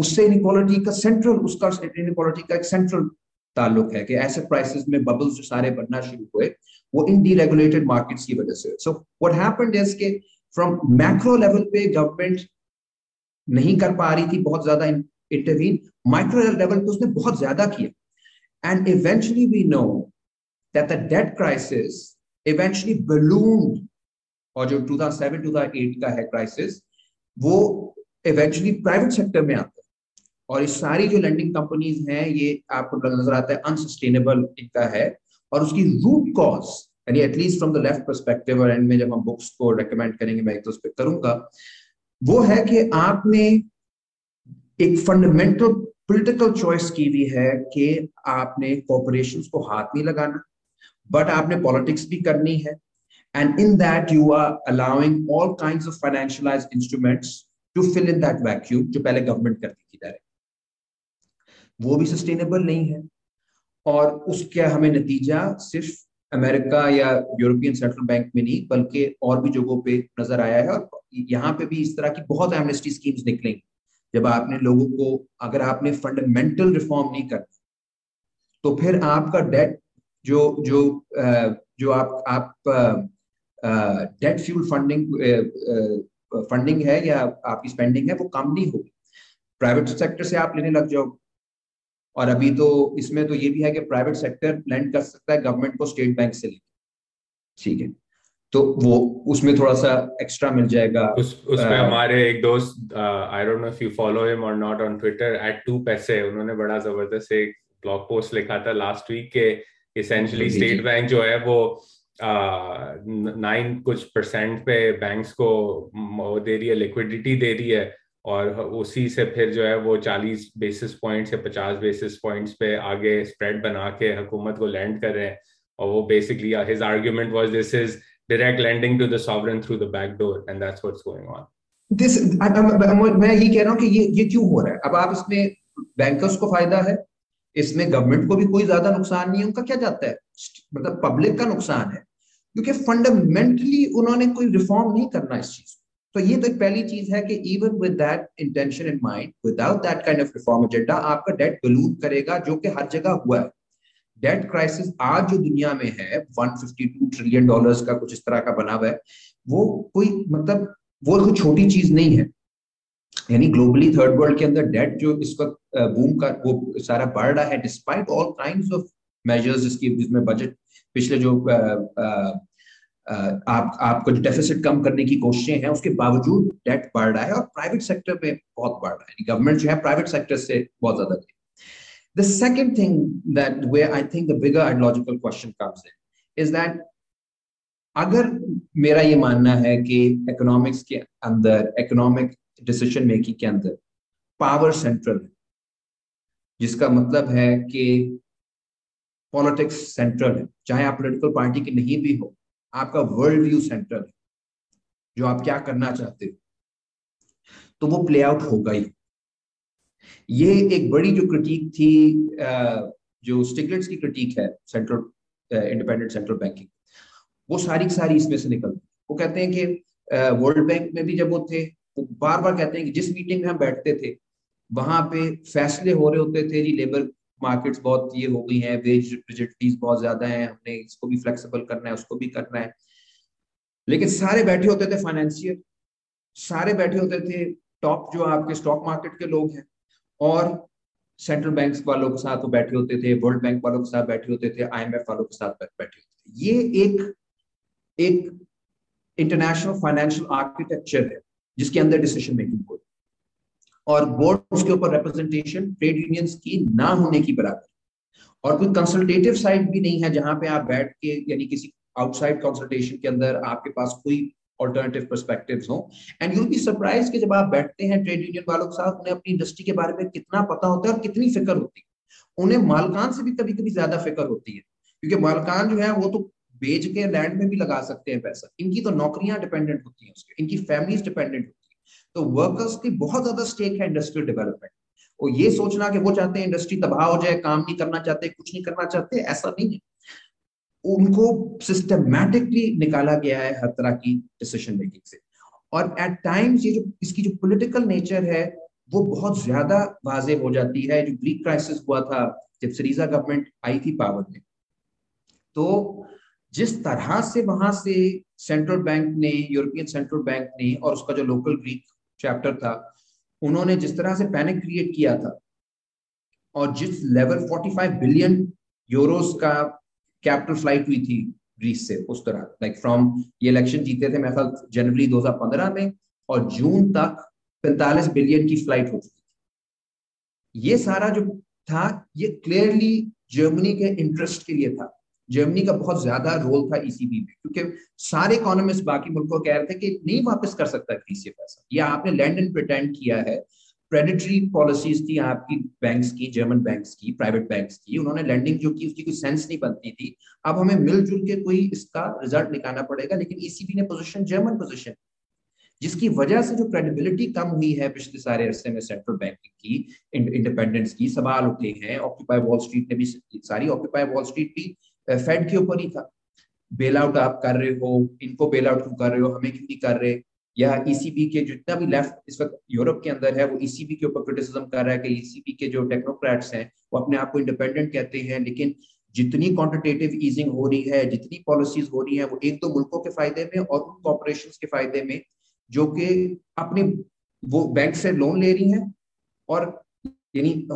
उससे इनक्वालिटी का सेंट्रल उसका इनक्वालिटी का एक सेंट्रल ताल्लुक है कि एसेट प्राइसेस में बबल्स जो सारे बनना शुरू हुए वो इन डीरेगुलेटेड मार्केट्स की वजह से सो व्हाट हैपेंड इज़ के फ्रॉम मैक्रो लेवल पे गवर्नमेंट नहीं कर पा रही थी बहुत ज़्यादा इंटरवीन माइक्रो लेवल पे उसने बहुत ज़्यादा किया। And eventually we know that the debt crisis eventually ballooned और जो 2007 2008 का है क्राइसिस वो इवेंचुअली प्राइवेट सेक्टर में आता है। और ये सारी जो लैंडिंग कंपनीज़ हैं, ये आपको नज़र आता है अनसस्टेनेबल इनका है। और उसकी रूट कॉज यानी at least from the left perspective और एंड में जब हम बुक्स को रेकमेंड करेंगे, मैं एक तो उस पर करूँगा, वो है कि आपने एक फंडामेंटल पॉलिटिकल चॉइस की हुई है कि आपने कॉपोरेशन को हाथ नहीं लगाना बट आपने पॉलिटिक्स भी करनी है। And in that, you are allowing all kinds of financialized instruments to fill in that vacuum जो पहले गवर्नमेंट करती थी डायरेक्ट वो भी सस्टेनेबल नहीं है। और उसका हमें नतीजा सिर्फ़ अमेरिका या यूरोपियन सेंट्रल बैंक में नहीं बल्कि और भी जगहों पे नज़र आया है। और यहाँ पे भी इस तरह की बहुत एमनेस्टी स्कीम्स निकलेंगी। जब आपने लोगों को अगर आपने फंडामेंटल रिफॉर्म नहीं करना तो फिर आपका डेट जो जो जो आप आप डेट फ्यूल फंडिंग फंडिंग है या आपकी स्पेंडिंग है वो कम नहीं होगी। प्राइवेट सेक्टर से आप लेने लग जाओ और अभी तो इसमें तो ये भी है कि प्राइवेट सेक्टर लेंड कर सकता है गवर्नमेंट को स्टेट बैंक से लेके। ठीक है? तो वो उसमें थोड़ा सा एक्स्ट्रा मिल जाएगा। उस उसमें uh, हमारे एक दोस्त I don't know if you follow him और not on Twitter at two पैसे उन्होंने बड़ा ज़बरदस्त एक ब्लॉग पोस्ट लिखा था लास्ट वीक के इसेंशियली स्टेट बैंक जो है वो नाइन कुछ परसेंट पे बैंक्स को दे रही है लिक्विडिटी दे रही है, और उसी से फिर जो है वो 40 बेसिस पॉइंट्स या 50 बेसिस पॉइंट्स पे आगे स्प्रेड बना के हुकूमत को लैंड कर रहे हैं। और वो basically his argument was this is direct lending to the sovereign through the back door and going on this मैं यही कह रहा हूँ कि ये ये क्यों हो रहा है? अब आप इसमें बैंकर्स को फ़ायदा है, इसमें गवर्नमेंट को भी कोई ज़्यादा नुकसान नहीं है, उनका क्या जाता है? मतलब पब्लिक का नुकसान है। क्योंकि फंडामेंटली उन्होंने कोई रिफॉर्म नहीं करना इस चीज़ तो ये तो एक पहली चीज़ है कि even with that intention in mind without that kind of reform agenda आपका डेट बलून करेगा, जो कि हर जगह हुआ है। डेट क्राइसिस आज जो दुनिया में है 152 ट्रिलियन डॉलर्स का कुछ इस तरह का बना हुआ है, वो कोई मतलब वो कोई छोटी चीज़ नहीं है। यानी ग्लोबली थर्ड वर्ल्ड के अंदर डेट जो इस वक्त बूम का, वो सारा बढ़ रहा है despite all kind of measures जिसकी जिसमें बजट पिछले जो आ, आ, आप आपको जो डेफिसिट कम करने की कोशिशें हैं उसके बावजूद डेट बढ़ रहा है और प्राइवेट सेक्टर में बहुत बढ़ रहा है। गवर्नमेंट जो है प्राइवेट सेक्टर से बहुत ज़्यादा दे second thing that where I think the bigger ideological question comes in is that अगर मेरा ये मानना है कि इकोनॉमिक्स के अंदर इकोनॉमिक डिसीज़न मेकिंग के अंदर पावर सेंट्रल है जिसका मतलब है कि पॉलिटिक्स सेंट्रल है चाहे आप पोलिटिकल पार्टी की नहीं भी हो, आपका वर्ल्ड व्यू सेंट्रल है, जो आप क्या करना चाहते हो तो वो प्ले आउट होगा ही। ये एक बड़ी जो क्रिटिक थी जो स्टिगलेट्स की क्रिटिक है सेंट्रल इंडिपेंडेंट सेंट्रल बैंकिंग वो सारी की सारी इसमें से निकल। वो कहते हैं कि वर्ल्ड बैंक में भी जब वो थे, वो बार बार कहते हैं कि जिस मीटिंग में हम बैठते थे, वहाँ पे फैसले हो रहे होते थे जी लेबर मार्केट्स बहुत ये हो गई हैं वेज रिजिडिटीज बहुत ज़्यादा हैं, हमने इसको भी फ्लेक्सिबल करना है, उसको भी करना है। लेकिन सारे बैठे होते थे फाइनेंशियल सारे बैठे होते थे टॉप जो आपके स्टॉक मार्केट के लोग हैं, और सेंट्रल बैंक वालों के साथ बैठे होते थे वर्ल्ड बैंक वालों के साथ बैठे होते थे आईएमएफ वालों के साथ बैठे होते थे। ये एक एक इंटरनेशनल फाइनेंशियल आर्किटेक्चर है, जिसके अंदर डिसीज़न मेकिंग होती और बोर्ड के ऊपर रिप्रेजेंटेशन ट्रेड यूनियंस की ना होने की बराबर। और कोई कंसल्टेटिव साइड भी नहीं है जहाँ पे आप बैठ के, यानी किसी आउटसाइड कंसल्टेशन के अंदर आपके पास कोई ऑल्टरनेटिव परस्पेक्टिव्स हो। एंड यू बी सरप्राइज़ कि जब आप बैठते हैं ट्रेड यूनियन वालों के साथ, उन्हें अपनी इंडस्ट्री के बारे में कितना पता होता है और कितनी फ़िक्र होती है। उन्हें मालकान से भी कभी कभी ज़्यादा फ़िक्र होती है, क्योंकि मालकान जो है वो तो बेच के लैंड में भी लगा सकते हैं पैसा। इनकी तो नौकरियाँ डिपेंडेंट होती हैं उसके, इनकी फैमिलीज़ डिपेंडेंट होती तो वर्कर्स की बहुत ज़्यादा स्टेक है इंडस्ट्रियल डेवलपमेंट और ये सोचना कि वो चाहते हैं इंडस्ट्री तबाह हो जाए, काम नहीं करना चाहते, कुछ नहीं करना चाहते, ऐसा नहीं है। उनको सिस्टमैटिकली निकाला गया है हर तरह की डिसीज़न मेकिंग से। और एट टाइम्स ये जो, इसकी जो पॉलिटिकल नेचर है, वो बहुत ज़्यादा वाजे हो जाती है। जो ग्रीक क्राइसिस हुआ था, जब सीरीजा गवर्नमेंट आई थी पावर में। तो जिस तरह से वहाँ से सेंट्रल बैंक ने यूरोपियन सेंट्रल बैंक ने और उसका जो लोकल ग्रीक चैप्टर था, उन्होंने जिस तरह से पैनिक क्रिएट किया था, और जिस लेवल 45 बिलियन यूरोस का कैपिटल फ़्लाइट हुई थी ग्रीस से, उस तरह लाइक फ्रॉम ये इलेक्शन जीते थे, मेरे ख्याल जनवरी 2015 में, और जून तक 45 बिलियन की फ़्लाइट हो चुकी थी। ये सारा जो था, ये क्लियरली जर्मनी के इंटरेस्ट के लिए था। जर्मनी का बहुत ज़्यादा रोल था ईसीबी में, क्योंकि सारे इकोनॉमिस्ट बाकी मुल्कों कह रहे थे कि नहीं वापस कर सकता ग्रीस ये पैसा। या आपने लैंड एंड प्रिटेंड किया है। प्रेडिटरी पॉलिसीज़ थी आपकी बैंक्स की जर्मन बैंक्स की प्राइवेट बैंक्स की। उन्होंने लैंडिंग जो की, उसकी कोई सेंस नहीं बनती थी। अब हमें मिलजुल के कोई इसका रिज़ल्ट निकालना पड़ेगा, लेकिन ईसीबी ने पोजिशन जर्मन पोजिशन जिसकी वजह से जो क्रेडिबिलिटी कम हुई है पिछले सारे अरसे में सेंट्रल बैंकिंग की इंडिपेंडेंस की, सवाल उठे हैं। ऑक्यूपाई वॉल स्ट्रीट ने भी सारी ऑक्यूपाई वॉल स्ट्रीट भी फेड के ऊपर ही था। बेल आउट आप कर रहे हो, इनको बेल आउट क्यों कर रहे हो, हमें क्यों नहीं कर रहे? या ईसीबी e के जितना भी लेफ़्ट इस वक्त यूरोप के अंदर है, वो ईसीबी e के ऊपर क्रिटिसिज्म कर रहा है कि ईसीबी e के जो टेक्नोक्रेट्स हैं, वो अपने आप को इंडिपेंडेंट कहते हैं, लेकिन जितनी क्वांटिटेटिव ईजिंग हो रही है, जितनी पॉलिसीज़ हो रही है, वो एक तो मुल्कों के फ़ायदे में और उन कॉपोरेशन के फ़ायदे में, जो कि अपने वो बैंक से लोन ले रही हैं और यानी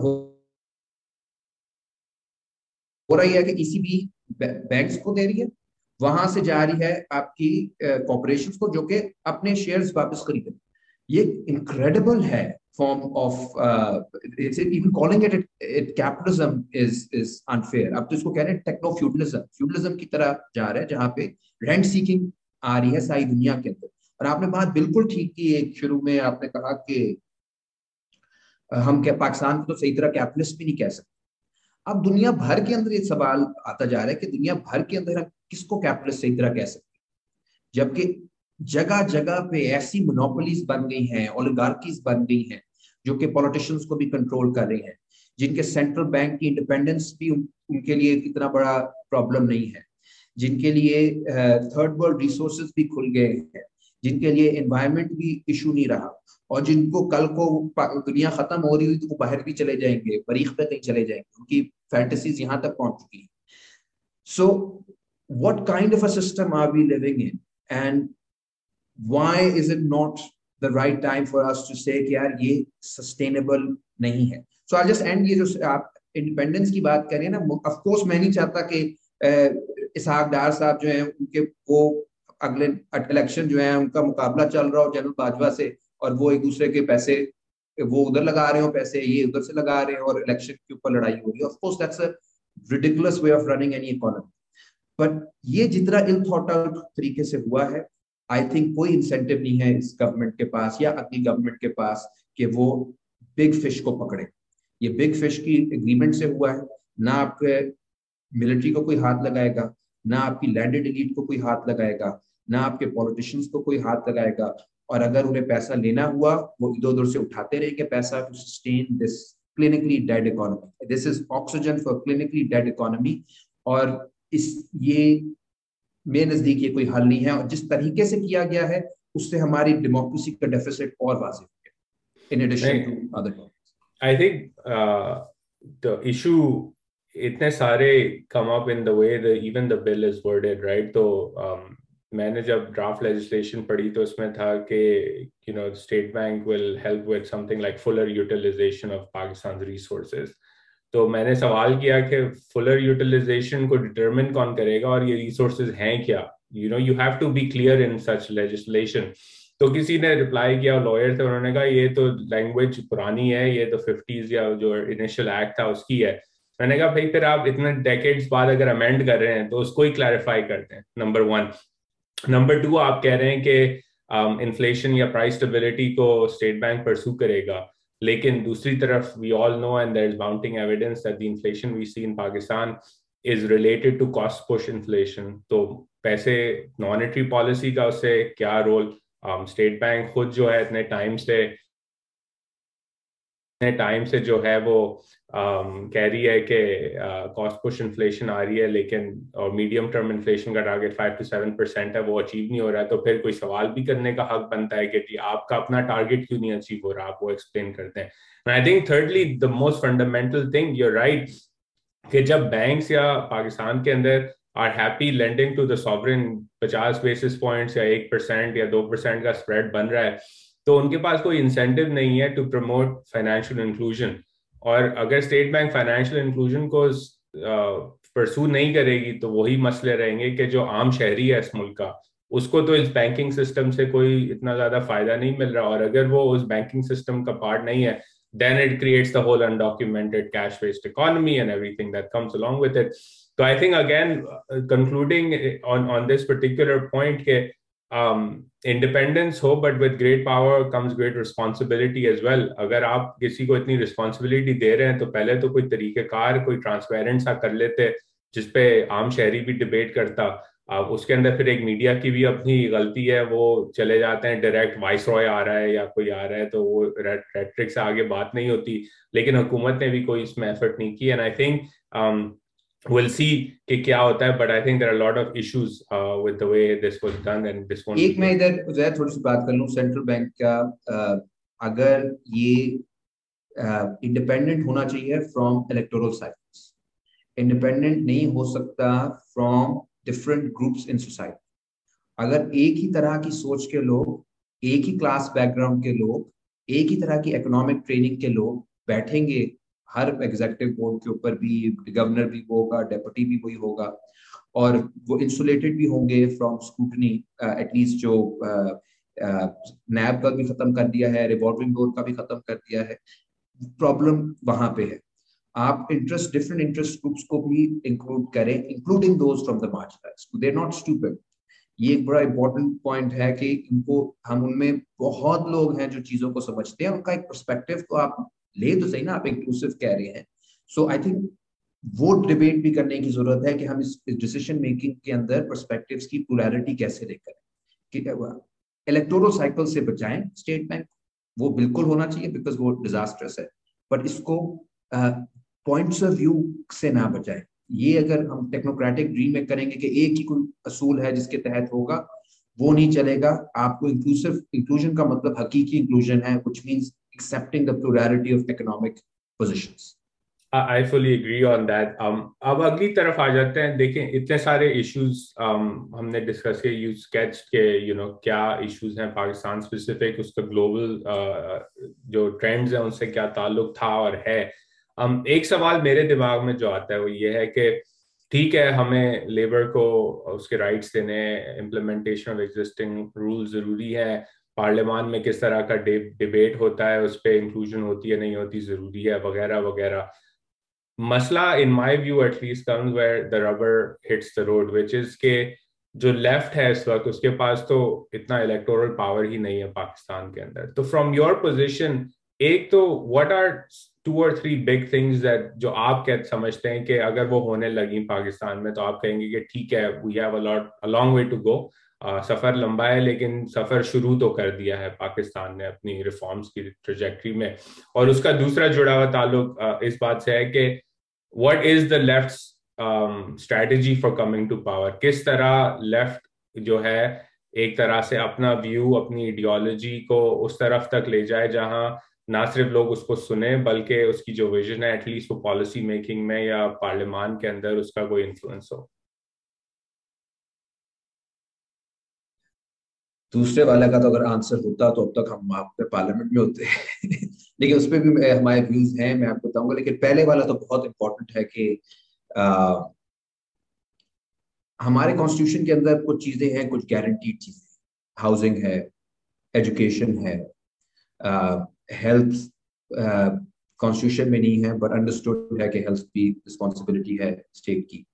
हो रही है कि ईसीबी बैंक्स को दे रही है, वहाँ से जा रही है आपकी कॉपोरेशन को, जो कि अपने शेयर्स वापस खरीदे। ये इनक्रेडिबल है form of even calling it it capitalism is is unfair अब तो इसको कह रहे हैं टेक्नो फ्यूडलिज्म फ्यूडलिज्म की तरह जा रहा है, जहाँ पे रेंट सीकिंग आ रही है सारी दुनिया के अंदर। और आपने बात बिल्कुल ठीक की एक शुरू में, आपने कहा कि हम क्या पाकिस्तान को तो सही तरह कैपिटलिस्ट भी नहीं कह सकते। अब दुनिया भर के अंदर ये सवाल आता जा रहा है कि दुनिया भर के अंदर हम किसको कैपिटलिस्ट सही तरह कह सकते हैं? जबकि जगह जगह पे ऐसी मोनोपोलीज बन गई हैं ओलिगार्कीज बन गई हैं जो कि पॉलिटिशियंस को भी कंट्रोल कर रही हैं जिनके सेंट्रल बैंक की इंडिपेंडेंस भी उन, उनके लिए इतना बड़ा प्रॉब्लम नहीं है जिनके लिए थर्ड वर्ल्ड रिसोर्सेज भी खुल गए हैं जिनके लिए एनवायरमेंट भी इशू नहीं रहा। और जिनको कल को दुनिया खत्म हो रही हुई तो वो बाहर भी चले जाएँगे मरीख पे कहीं चले जाएँगे। उनकी फैंटेसीज यहाँ तक पहुँच चुकी है। So what kind of a system are we living in and why is it not the right time for us to say यार ये सस्टेनेबल नहीं है? सो आई जस्ट एंड ये जो आप इंडिपेंडेंस की बात करें ना ऑफ़ कोर्स मैं नहीं चाहता कि इसहाक डार साहब जो है, उनके वो अगले इलेक्शन जो है उनका मुकाबला चल रहा हो जनरल बाजवा से, और वो एक दूसरे के पैसे, वो उधर लगा रहे हो पैसे, ये उधर से लगा रहे हो, और इलेक्शन के ऊपर लड़ाई हो रही है। Of that's a ridiculous way of running any economy but ये जितना इल थॉट आउट तरीके से हुआ है आई थिंक कोई इंसेंटिव नहीं है इस गवर्नमेंट के पास या अगली गवर्नमेंट के पास कि वो बिग फ़िश को पकड़े। ये बिग फ़िश की एग्रीमेंट से हुआ है। ना आपके मिलिट्री को कोई हाथ लगाएगा, ना आपकी लैंडेड एलीट को कोई हाथ लगाएगा। ना आपके पॉलिटिशियंस को कोई हाथ लगाएगा। और अगर उन्हें पैसा लेना हुआ वो इधर उधर से उठाते रहेंगे पैसा to sustain this clinically dead economy this is oxygen for clinically dead economy और इस ये मेरे नज़दीक ये कोई हल नहीं है। और जिस तरीके से किया गया है उससे हमारी डेमोक्रेसी का डेफिसिट और वाजिब है। In addition to other I think the issue इतने सारे come up in the way the even the bill is worded right तो um, मैंने जब ड्राफ्ट लेजिस्लेशन पढ़ी तो उसमें था कि you know state bank will help with something like fuller utilization of Pakistan resources तो मैंने सवाल किया कि फुलर यूटिलाइजेशन को डिटरमिन कौन करेगा और ये रिसोर्सेज हैं क्या? You know you have to be clear in such legislation तो किसी ने रिप्लाई किया लॉयर थे उन्होंने कहा, ये तो लैंग्वेज पुरानी है, ये तो फिफ्टीज या जो इनिशियल एक्ट था उसकी है. मैंने कहा, भाई, फिर आप इतने डेकेड्स बाद अगर अमेंड कर रहे हैं तो उसको ही क्लैरिफाई करते हैं नंबर वन नंबर टू आप कह रहे हैं कि इन्फ्लेशन um, या प्राइस स्टेबिलिटी को स्टेट बैंक परसू करेगा। लेकिन दूसरी तरफ़ we all know and there is mounting evidence that the inflation we see in Pakistan is related to cost push inflation तो पैसे मॉनेटरी पॉलिसी का उससे क्या रोल स्टेट um, बैंक खुद जो है इतने टाइम से टाइम से जो है वो कह रही है कि कॉस्ट पुश इन्फ्लेशन आ रही है, लेकिन और मीडियम टर्म इन्फ्लेशन का target five to seven percent है, वो अचीव नहीं हो रहा है तो फिर कोई सवाल भी करने का हक बनता है कि आपका अपना टारगेट क्यों नहीं अचीव हो रहा, आप वो एक्सप्लेन करते हैं। I think thirdly the most fundamental thing you're right कि जब बैंक्स या पाकिस्तान के अंदर are happy lending to the sovereign पचास बेसिस पॉइंट्स या एक परसेंट या दो परसेंट का स्प्रेड बन रहा है तो उनके पास कोई इंसेंटिव नहीं है टू प्रमोट फाइनेंशियल इंक्लूजन और अगर स्टेट बैंक फाइनेंशियल इंक्लूजन को परसू नहीं करेगी तो वही मसले रहेंगे कि जो आम शहरी है इस मुल्क का, उसको तो इस बैंकिंग सिस्टम से कोई इतना ज़्यादा फ़ायदा नहीं मिल रहा। और अगर वो उस बैंकिंग सिस्टम का पार्ट नहीं है then it creates the whole undocumented cash based economy and every thing comes along with it तो I think again concluding on on this particular point के इंडिपेंडेंस हो but with great power comes great responsibility as well अगर आप किसी को इतनी responsibility दे रहे हैं तो पहले तो कोई तरीकेकार, कोई ट्रांसपेरेंट सा कर लेते जिसपे आम शहरी भी डिबेट करता। अब उसके अंदर फिर एक मीडिया की भी अपनी गलती है, वो चले जाते हैं डायरेक्ट वाइस रॉय आ रहा है या कोई आ रहा है तो वो रेट्रिक से आगे बात नहीं होती। लेकिन हुकूमत ने भी कोई इसमें एफर्ट नहीं की and I think we'll see कि क्या होता है but I think there are a lot of issues uh, with the way this was done and this one एक मैं इधर जरा थोड़ी सी बात कर लूँ सेंट्रल बैंक का uh, अगर ये इंडिपेंडेंट uh, होना चाहिए फ्रॉम इलेक्टोरल साइकिल्स इंडिपेंडेंट नहीं हो सकता from different groups in society अगर एक ही तरह की सोच के लोग एक ही क्लास बैकग्राउंड के लोग एक ही तरह की इकोनॉमिक ट्रेनिंग के लोग बैठेंगे हर एग्जीक्यूटिव बोर्ड के ऊपर भी गवर्नर भी वो होगा डेप्यूटी भी वही होगा और वो इंसुलेटेड भी होंगे फ्रॉम स्कूटनी एटलीस्ट जो नैब का भी खत्म कर दिया है रिवॉल्विंग डोर का भी खत्म कर दिया है प्रॉब्लम वहाँ पे है। आप इंटरेस्ट डिफरेंट इंटरेस्ट ग्रुप्स को भी इंक्लूड करें including those from the marginalized they not stupid ये एक बड़ा इंपॉर्टेंट पॉइंट है कि इनको, हम उनमें बहुत लोग हैं जो चीज़ों को समझते हैं, उनका एक परस्पेक्टिव को आप ले तो सही ना, आप इंक्लूसिव कह रहे हैं। सो आई थिंक वो डिबेट भी करने की ज़रूरत है कि हम इस डिसीज़न मेकिंग के अंदर परस्पेक्टिव्स की पोलैरिटी कैसे लेकर कि इलेक्टोरल साइकिल से बचाएँ स्टेट बैंक वो बिल्कुल होना चाहिए बिकॉज़ वो डिजास्टर्स है। बट इसको पॉइंट्स ऑफ़ व्यू से ना बचाएँ। ये अगर हम टेक्नोक्रेटिक ड्रीम में करेंगे कि एक ही कोई असूल है जिसके तहत होगा, वो नहीं चलेगा। आपको इंक्लूसिव इंक्लूजन का मतलब हकीकी इंक्लूजन है कुछ means accepting the plurality of economic positions I fully agree on that अब अगली तरफ़ आ जाते हैं। देखें इतने सारे इश्यूज़ um, हमने डिस्कस किए। यू स्केच के यू नो क्या इश्यूज़ हैं पाकिस्तान स्पेसिफिक उसका ग्लोबल uh, जो ट्रेंड्स हैं उनसे क्या ताल्लुक था और है। Um, एक सवाल मेरे दिमाग में जो आता है वो ये है कि ठीक है हमें लेबर को उसके राइट्स देने इम्प्लीमेंटेशन ऑफ़ एग्जिस्टिंग रूल ज़रूरी है पार्लियामान में किस तरह का डि, डिबेट होता है उस पर इंक्लूजन होती है नहीं होती ज़रूरी है वगैरह वगैरह। मसला in my view at least comes where the rubber hits the road which is के जो लेफ़्ट है इस वक्त उसके पास तो इतना इलेक्टोरल पावर ही नहीं है पाकिस्तान के अंदर। तो फ्रॉम योर पोजिशन एक तो what are two or three big things that जो आप क्या समझते हैं कि अगर वो होने लगी पाकिस्तान में तो आप कहेंगे कि ठीक है we have a lot a long way to go सफ़र लंबा है, लेकिन सफ़र शुरू तो कर दिया है पाकिस्तान ने अपनी रिफॉर्म्स की ट्रेजेक्ट्री में। और उसका दूसरा जुड़ा हुआ ताल्लुक इस बात से है कि what is the left strategy for coming to power किस तरह लेफ़्ट जो है, एक तरह से अपना व्यू अपनी आइडियोलॉजी को उस तरफ़ तक ले जाए, जहाँ ना सिर्फ़ लोग उसको सुने, बल्कि उसकी जो विजन है एटलीस्ट वो पॉलिसी मेकिंग में या पार्लियामान के अंदर उसका कोई इन्फ्लुएंस हो। दूसरे वाले का तो अगर आंसर होता तो अब तक हम वहाँ पे पार्लियामेंट में होते। लेकिन उस पर भी हमारे व्यूज़ हैं मैं आपको बताऊँगा। लेकिन पहले वाला तो बहुत इंपॉर्टेंट है कि आ, हमारे कॉन्स्टिट्यूशन के अंदर कुछ चीज़ें हैं कुछ गारंटीड चीज़ें हाउसिंग है एजुकेशन है हेल्थ कॉन्स्टिट्यूशन में नहीं है बट अंडरस्टूड है कि हेल्थ भी रिस्पॉन्सिबिलिटी है स्टेट की।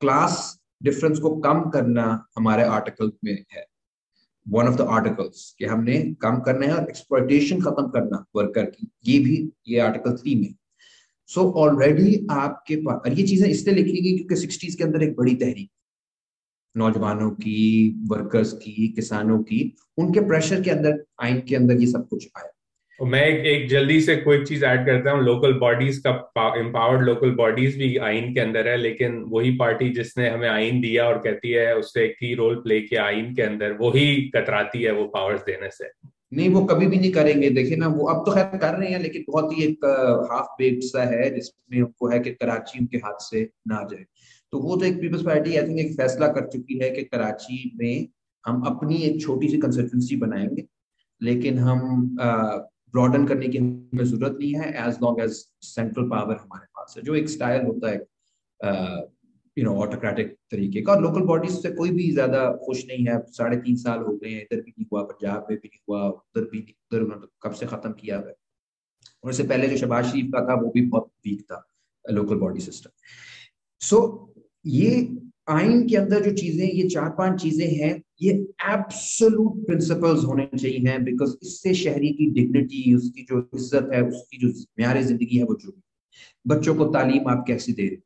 क्लास डिफरेंस को कम करना हमारे आर्टिकल में है। वन ऑफ़ द आर्टिकल्स कि हमने कम करना है और एक्सप्लोइटेशन खत्म करना वर्कर की। ये भी, ये आर्टिकल थ्री में। सो so ऑलरेडी आपके पास और ये चीज़ें इसलिए लिखी गई क्योंकि सिक्सटीज के अंदर एक बड़ी तहरीक। नौजवानों की वर्कर्स की, किसानों की, उनके प्रेशर के अंदर, आइन के अंदर ये सब कुछ आया। मैं एक, एक जल्दी से कोई चीज़ ऐड करता हूँ। लोकल बॉडीज का एम्पावर्ड लोकल बॉडीज भी आइन के अंदर है लेकिन वही पार्टी जिसने हमें आइन दिया और कहती है उससे ही रोल प्ले किया आइन के अंदर वही कतराती है वो पावर्स देने से। नहीं वो कभी भी नहीं करेंगे। देखिए ना वो अब तो खैर कर रहे हैं लेकिन बहुत ही एक हाफ़ बेक्ड सा है जिसमें उनको है कि कराची उनके हाथ से ना जाए। तो वो तो एक पीपल्स पार्टी आई थिंक एक फैसला कर चुकी है कि कराची में हम अपनी एक छोटी सी कंसल्टेंसी बनाएँगे लेकिन हम ब्रॉडन करने की हमें ज़रूरत नहीं है as long as central power हमारे पास है, जो एक स्टाइल होता है यू नो ऑटोक्रेटिक तरीके का। और लोकल बॉडीज से कोई भी ज़्यादा खुश नहीं है। साढ़े तीन साल हो गए हैं, इधर भी नहीं हुआ, पंजाब में भी नहीं हुआ, उधर भी उधर मतलब कब से खत्म किया है? और इससे पहले जो शबाज शरीफ का था, वो भी बहुत वीक था लोकल बॉडी सिस्टम सो ये आइन के अंदर जो चीज़ें, ये चार पाँच चीज़ें हैं, ये एब्सोलूट प्रिंसिपल्स होने चाहिए हैं बिकॉज़ इससे शहरी की डिग्निटी उसकी जो इज़्ज़त है, उसकी जो म्यार ज़िंदगी है, वो जुड़ी बच्चों को तालीम आप कैसी दे रहे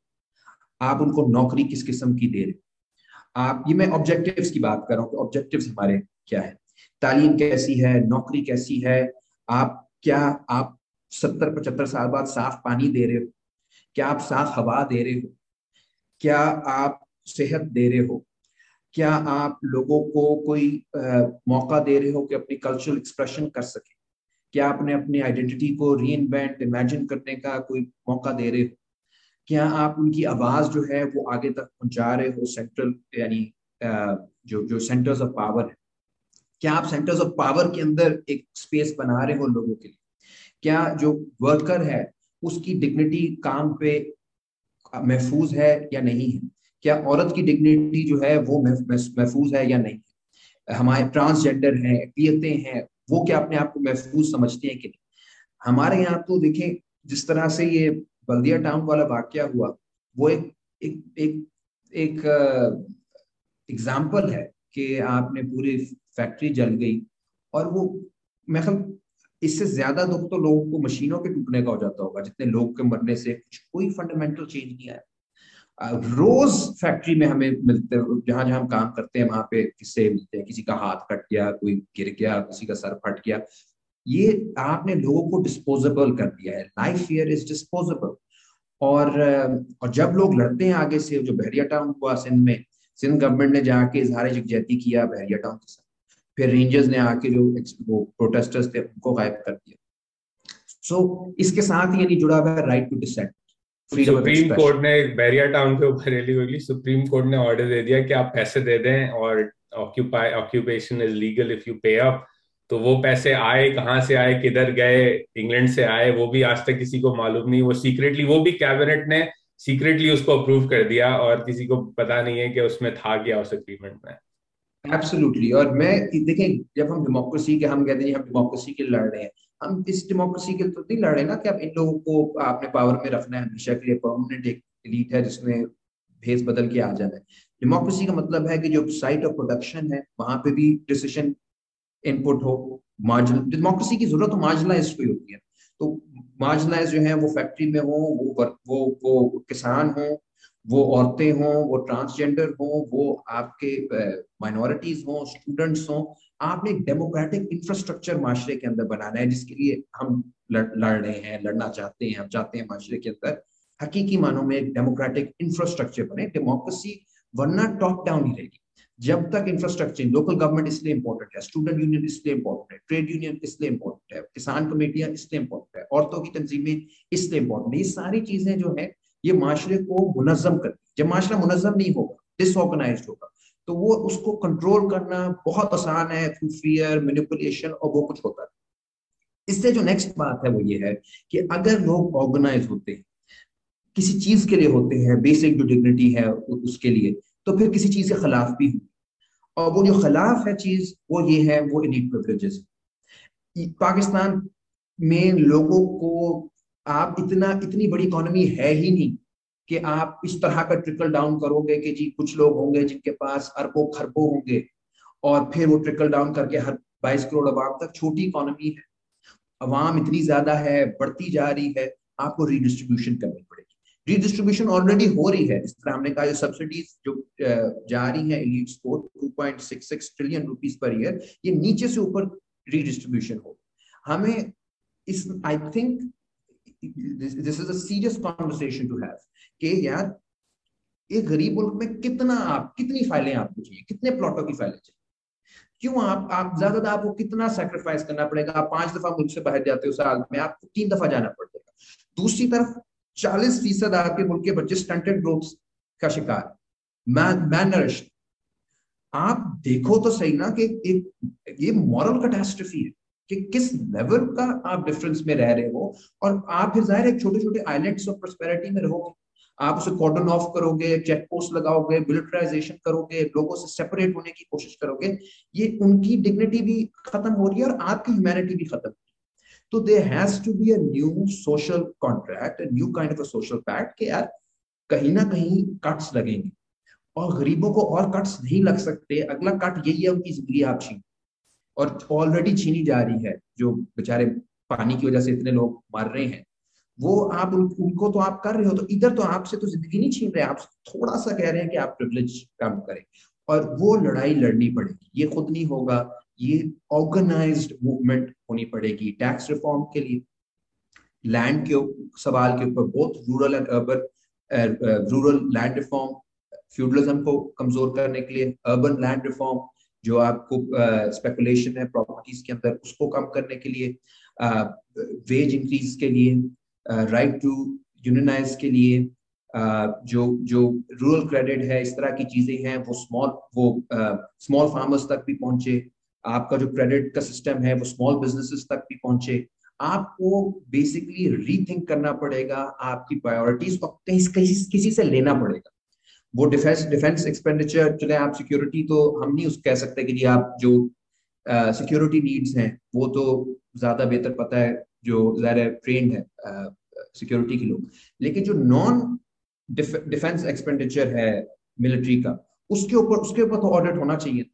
आप उनको नौकरी किस किस्म की दे रहे आप, ये मैं ऑब्जेक्टिव्स की बात कर रहा हूँ ऑब्जेक्टिव्स हमारे क्या है? तालीम कैसी है? नौकरी कैसी है? आप क्या, आप सत्तर, पचहत्तर साल बाद साफ़ पानी दे रहे हो? क्या आप साफ़ हवा दे रहे हो? क्या आप सेहत दे रहे हो? क्या आप लोगों को कोई आ, मौका दे रहे हो कि अपनी कल्चरल एक्सप्रेशन कर सके? क्या आपने अपनी आइडेंटिटी को री इन्वेंट इमेजिन करने का कोई मौका दे रहे हो? क्या आप उनकी आवाज़ जो है वो आगे तक पहुँचा रहे हो? सेंट्रल यानी जो जो सेंटर्स ऑफ़ पावर है। क्या आप सेंटर्स ऑफ़ पावर के अंदर एक स्पेस बना रहे हो लोगों के लिए? क्या जो वर्कर है उसकी डिग्निटी काम पे महफूज है या नहीं है? क्या औरत की डिग्निटी जो है वो महफूज है या नहीं? हमारे ट्रांसजेंडर हैं अकलीतें हैं, वो क्या अपने आप को महफूज समझते हैं कि नहीं? हमारे यहाँ तो देखें, जिस तरह से ये बल्दिया टाउन वाला वाक्य हुआ, वो एक एक एक एक एग्ज़ाम्पल है कि आपने पूरी फैक्ट्री जल गई और वो, मैं इससे ज़्यादा दुख तो लोगों को मशीनों के टूटने का हो जाता होगा, जितने लोग के मरने से कुछ कोई फंडामेंटल चेंज नहीं आया। रोज फैक्ट्री में हमें मिलते जहाँ जहाँ हम काम करते हैं वहाँ पे किससे मिलते हैं। किसी का हाथ कट गया कोई गिर गया किसी का सर फट गया। ये आपने लोगों को डिस्पोजेबल कर दिया है। लाइफ फियर इज़ डिस्पोजेबल और और जब लोग लड़ते हैं आगे से जो बहरिया टाउन हुआ सिंध में सिंध गवर्नमेंट ने जाके इजहार जगजहती किया बहरिया टाउन के साथ। फिर रेंजर्स ने आके जो वो प्रोटेस्टर्स थे उनको गायब कर दिया। सो so, इसके साथ ही नहीं जुड़ा हुआ है right to dissent supreme court ने बैरिया टाउन के ऊपर इलीगली सुप्रीम कोर्ट ने ऑर्डर दे दिया कि आप पैसे दे दें और occupy occupation is legal if you pay up तो वो पैसे आए कहाँ से आए किधर गए इंग्लैंड से आए वो भी आज तक किसी को मालूम नहीं। वो सीक्रेटली वो भी कैबिनेट ने सीक्रेटली उसको अप्रूव कर दिया और किसी को पता नहीं है कि उसमें था क्या उस एग्रीमेंट में। एब्सोल्युटली और मैं देखें जब हम डेमोक्रेसी के हम कहते हैं हम डेमोक्रेसी के लड़ रहे हैं हम इस डेमोक्रेसी के तो नहीं लड़ ना कि अब इन लोगों को आपने पावर में रखना है, हमेशा के लिए परमानेंट एक एलीट है जिसमें भेस बदल के आ जाना है। डेमोक्रेसी का मतलब है कि जो साइट ऑफ़ प्रोडक्शन है, वहाँ पे भी डिसीज़न इनपुट हो मार्जिन डेमोक्रेसी की ज़रूरत तो मार्जिनलाइज को होती है। तो मार्जिनलाइज जो है, वो फैक्ट्री में हो, वो वर्क वो वो किसान हो, वो औरतें हों, वो ट्रांसजेंडर हों, वो आपके माइनॉरिटीज हों स्टूडेंट्स हों आपने एक डेमोक्रेटिक इंफ्रास्ट्रक्चर माशरे के अंदर बनाना है जिसके लिए हम लड़, लड़ रहे हैं लड़ना चाहते हैं हम चाहते हैं माशरे के अंदर हकीकी मानों में एक डेमोक्रेटिक इंफ्रास्ट्रक्चर बने डेमोक्रेसी वरना टॉप डाउन ही रहेगी। जब तक इंफ्रास्ट्रक्चर लोकल गवर्नमेंट इसलिए इंपॉर्टेंट है स्टूडेंट यूनियन इसलिए इंपॉर्टेंट है ट्रेड यूनियन इसलिए इंपॉर्टेंट है किसान कमेटियाँ इसलिए इंपॉर्टेंट है औरतों की तंजीमें इसलिए इंपॉर्टेंट है ये सारी चीज़ें जो है ये माशरे को मुनजम करती जब माशरा मुनजम नहीं होगा डिसऑर्गेनाइज होगा तो वो उसको कंट्रोल करना बहुत आसान है थ्रू फियर मैनिपुलेशन और वो कुछ होता है इससे जो नेक्स्ट बात है वो ये है कि अगर लोग ऑर्गेनाइज होते हैं, किसी चीज़ के लिए होते हैं बेसिक जो डिग्निटी है उसके लिए तो फिर किसी चीज़ के खिलाफ भी होंगे। और वो जो खिलाफ है चीज़, वो ये है, वो इलीट प्रिवलेजेस पाकिस्तान में लोगों को आप इतना, इतनी बड़ी इकोनॉमी है ही नहीं कि आप इस तरह का ट्रिकल डाउन करोगे कि जी कुछ लोग होंगे जिनके पास अरबों खरबों होंगे और फिर वो ट्रिकल डाउन करके हर बाईस करोड़ अवाम तक छोटी इकोनॉमी है। अवाम इतनी ज़्यादा है, बढ़ती जा रही है, आपको रीडिस्ट्रीब्यूशन करनी पड़ेगी। रीडिस्ट्रीब्यूशन ऑलरेडी हो रही है। इस तरह हमने कहा जो सब्सिडीज जो जा रही है एलिट्स को 2.66 ट्रिलियन रुपीस पर ईयर ये नीचे से ऊपर रीडिस्ट्रीब्यूशन हो। हमें इस I think this is a serious conversation to have कि यार एक गरीब मुल्क में कितना आप, कितनी फाइलें आपको चाहिए? कितने प्लॉटों की फाइलें चाहिए? क्यों आप आप ज़्यादा आपको कितना सेक्रीफाइस करना पड़ेगा? आप पाँच दफ़ा मुल्क से बाहर जाते हो साल में, आपको तीन दफ़ा जाना पड़ेगा। दूसरी तरफ़, चालीस फ़ीसद आपके मुल्क के बच्चे स्टंटेड ग्रोथ का शिकार मैन आप देखो तो सही ना कि एक ये मॉरल कैटास्ट्रफी है कि किस लेवल का आप डिफरेंस में रह रहे हो और आप फिर ज़ाहिर है छोटे छोटे आइलैंड्स ऑफ़ प्रोस्पेरिटी में रहोगे। आप उसे कॉर्डन ऑफ़ करोगे चेक पोस्ट लगाओगे मिलिटराइजेशन करोगे, लोगों से सेपरेट होने की कोशिश करोगे, ये उनकी डिग्निटी भी खत्म हो रही है और आपकी ह्यूमैनिटी भी खत्म तो there has to be a new social contract new kind of a social pact कि यार कहीं ना कहीं कट्स लगेंगे। और गरीबों को और कट्स नहीं लग सकते। अगला कट यही है उनकी ज़िंदगी आप छीन। और ऑलरेडी छीनी जा रही है, जो बेचारे पानी की वजह से इतने लोग मर रहे हैं। वो आप उन, उनको तो आप कर रहे हो तो इधर तो आपसे तो ज़िंदगी नहीं छीन रहे आप थोड़ा सा कह रहे हैं कि आप प्रिविलेज कम करें। और वो लड़ाई लड़नी पड़ेगी। ये खुद नहीं होगा ये ऑर्गेनाइज्ड मूवमेंट होनी पड़ेगी टैक्स रिफॉर्म के लिए। लैंड के सवाल के ऊपर बहुत rural and urban rural land reform feudalism को कमज़ोर करने के लिए अर्बन लैंड रिफॉर्म जो आपको स्पेकुलेशन uh, है प्रॉपर्टीज़ के अंदर उसको कम करने के लिए वेज uh, इंक्रीज के लिए राइट टू यूनियनाइज के लिए जो जो रूरल क्रेडिट है इस तरह की चीज़ें हैं वो स्मॉल वो स्मॉल फार्मर्स तक भी पहुँचे। आपका जो क्रेडिट का सिस्टम है वो स्मॉल बिजनेसेस तक भी पहुँचे। आपको बेसिकली रीथिंक करना पड़ेगा आपकी प्रायोरिटीज और किसी किसी से लेना पड़ेगा। वो डिफेंस डिफेंस एक्सपेंडिचर चले आप सिक्योरिटी तो हम नहीं उस कह सकते कि जी आप जो सिक्योरिटी uh, नीड्स हैं वो तो ज़्यादा बेहतर पता है जो ज़ाहिर ट्रेंड है सिक्योरिटी के लोग। लेकिन जो नॉन डिफेंस एक्सपेंडिचर है मिलिट्री का, उसके ऊपर उसके ऊपर तो ऑडिट होना चाहिए।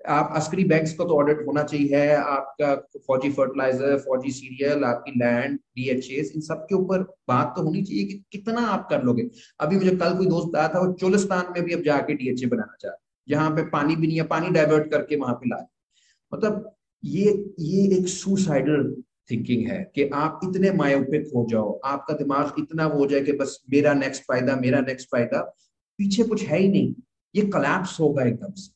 आप अस्करी बैंक्स का तो ऑडिट होना चाहिए, आपका फौजी फर्टिलाइज़र फौजी सीरियल आपकी लैंड डीएचएस इन सब के ऊपर बात तो होनी चाहिए कि कितना आप कर लोगे। अभी मुझे कल कोई दोस्त आया था, वो चोलिस्तान में भी अब जाके डीएचए बनाना चाह जहाँ पे पानी भी नहीं है, पानी डाइवर्ट करके वहाँ पे ला मतलब ये ये एक सुसाइडल थिंकिंग है कि आप इतने मायोपिक हो जाओ आपका दिमाग इतना हो जाए कि बस मेरा नेक्स्ट फ़ायदा मेरा नेक्स्ट फ़ायदा पीछे कुछ है ही नहीं। ये कलैप्स होगा एकदम से।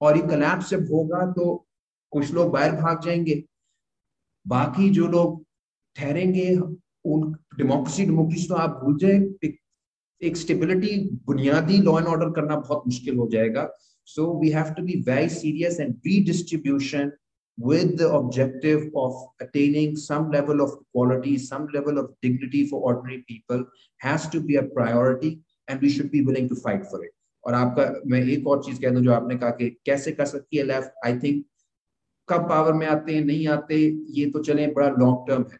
और ये कलैप्स जब होगा तो कुछ लोग बाहर भाग जाएँगे। बाकी जो लोग ठहरेंगे उन डेमोक्रेसी डेमोक्रेसी तो आप भूल जाए एक, स्टेबिलिटी बुनियादी लॉ एंड ऑर्डर करना बहुत मुश्किल हो जाएगा। So we have to be very serious and redistribution with the objective of attaining some level of equality, some level of dignity for ordinary people has to be a priority and we should be willing to fight for it. और आपका मैं एक और चीज कह दूं जो आपने कहा कि कैसे कर सकती है लेफ्ट आई थिंक कब पावर में आते हैं नहीं आते ये तो चले बड़ा लॉन्ग टर्म है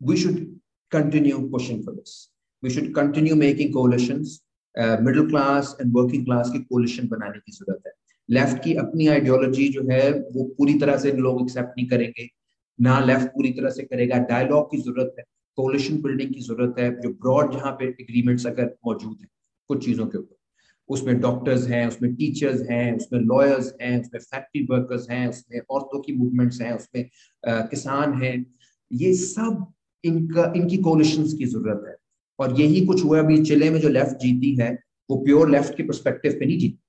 we should continue pushing for this we should continue making coalitions middle class and working class की कोलिशन बनाने की जरूरत है लेफ़्ट की अपनी आइडियोलॉजी जो है, वो पूरी तरह से लोग एक्सेप्ट नहीं करेंगे। ना लेफ़्ट पूरी तरह से करेगा। डायलॉग की ज़रूरत है कोलिशन बिल्डिंग की ज़रूरत है, जो ब्रॉड जहाँ पे एग्रीमेंट्स अगर मौजूद है, कुछ चीज़ों के ऊपर। उसमें डॉक्टर्स हैं, उसमें टीचर्स हैं, उसमें लॉयर्स हैं, उसमें फैक्ट्री वर्कर्स हैं, उसमें औरतों की मूवमेंट्स हैं, उसमें किसान हैं। ये सब इनका, इनकी कोलिशन की ज़रूरत है। और यही कुछ हुआ अभी चिले में जो लेफ़्ट जीती है, वो प्योर लेफ़्ट के परस्पेक्टिव पे नहीं जीती।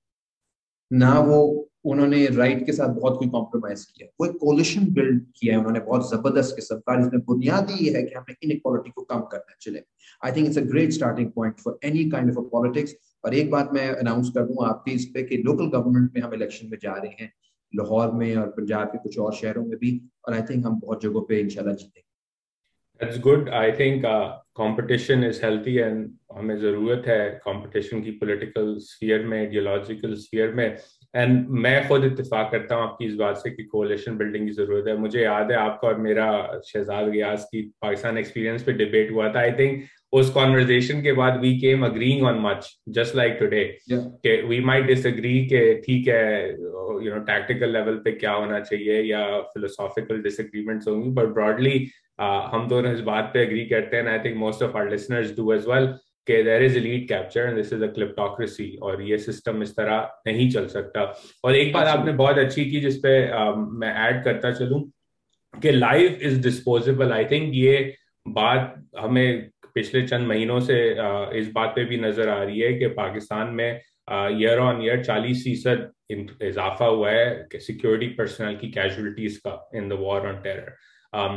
ना वो उन्होंने राइट के साथ बहुत कोई कॉम्प्रोमाइज किया। वो एक कोलिशन बिल्ड किया है उन्होंने बहुत ज़बरदस्त किस्म का जिसमें बुनियादी है कि हमें इन इक्वालिटी को कम करना चले। I think it's a great starting point for any kind of politics और एक बात मैं अनाउंस कर दूँ आपकी इस पे कि लोकल गवर्नमेंट में हम इलेक्शन में जा रहे हैं, लाहौर में और पंजाब के कुछ और शहरों में भी। और आई थिंक हम बहुत जगहों पे इंशाल्लाह जीतेंगे। That's good. I think uh, competition is healthy and हमें ज़रूरत है competition की political sphere में ideological sphere में. एंड मैं खुद इतफाक करता हूँ आपकी इस बात से कि कोलेशन बिल्डिंग की ज़रूरत है। मुझे याद है आपका और मेरा शहजाद रियाज की पाकिस्तान एक्सपीरियंस पे डिबेट हुआ था। आई थिंक उस कॉन्वर्जेशन के बाद we came agreeing on much just like today कि वी माइट डिसएग्री के ठीक है यू नो टैक्टिकल लेवल पे क्या होना चाहिए या फिलोसॉफिकल डिसएग्रीमेंट्स होंगी बट ब्रॉडली हम दोनों इस बात पे एग्री करते हैं I think most of our listeners do as well कि there is elite capture and this is a kleptocracy और ये सिस्टम इस तरह नहीं चल सकता। और एक बात आपने बहुत अच्छी की जिसपे मैं ऐड करता चलूँ कि life is disposable I think ये बात हमें पिछले चंद महीनों से इस बात पे भी नज़र आ रही है कि पाकिस्तान में ईयर ऑन ईयर चालीस फ़ीसद इजाफा हुआ है सिक्योरिटी पर्सनल की कैजुअलिटीज का in the war on terror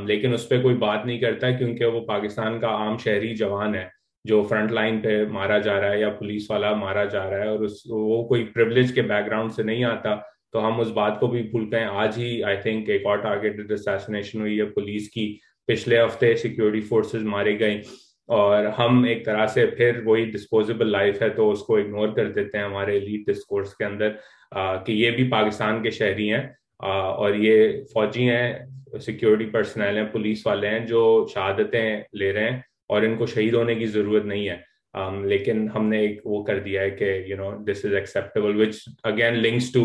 लेकिन उस पर कोई बात नहीं करता क्योंकि वो पाकिस्तान का आम शहरी जवान है जो फ्रंट लाइन पे मारा जा रहा है या पुलिस वाला मारा जा रहा है और उस वो कोई प्रिवलेज के बैकग्राउंड से नहीं आता तो हम उस बात को भी भूल गए। आज ही आई थिंक एक और टारगेटेड असैसिनेशन हुई है पुलिस की। पिछले हफ़्ते सिक्योरिटी फोर्सेस मारे गए और हम एक तरह से फिर वही डिस्पोजेबल लाइफ है तो उसको इग्नोर कर देते हैं हमारे लीड डिस्कोर्स के अंदर आ, कि ये भी पाकिस्तान के शहरी हैं और ये फौजी हैं सिक्योरिटी पर्सनल हैं पुलिस वाले हैं जो शहादतें ले रहे हैं और इनको शहीद होने की ज़रूरत नहीं है। Um, लेकिन हमने एक वो कर दिया है कि you know this is acceptable which again links to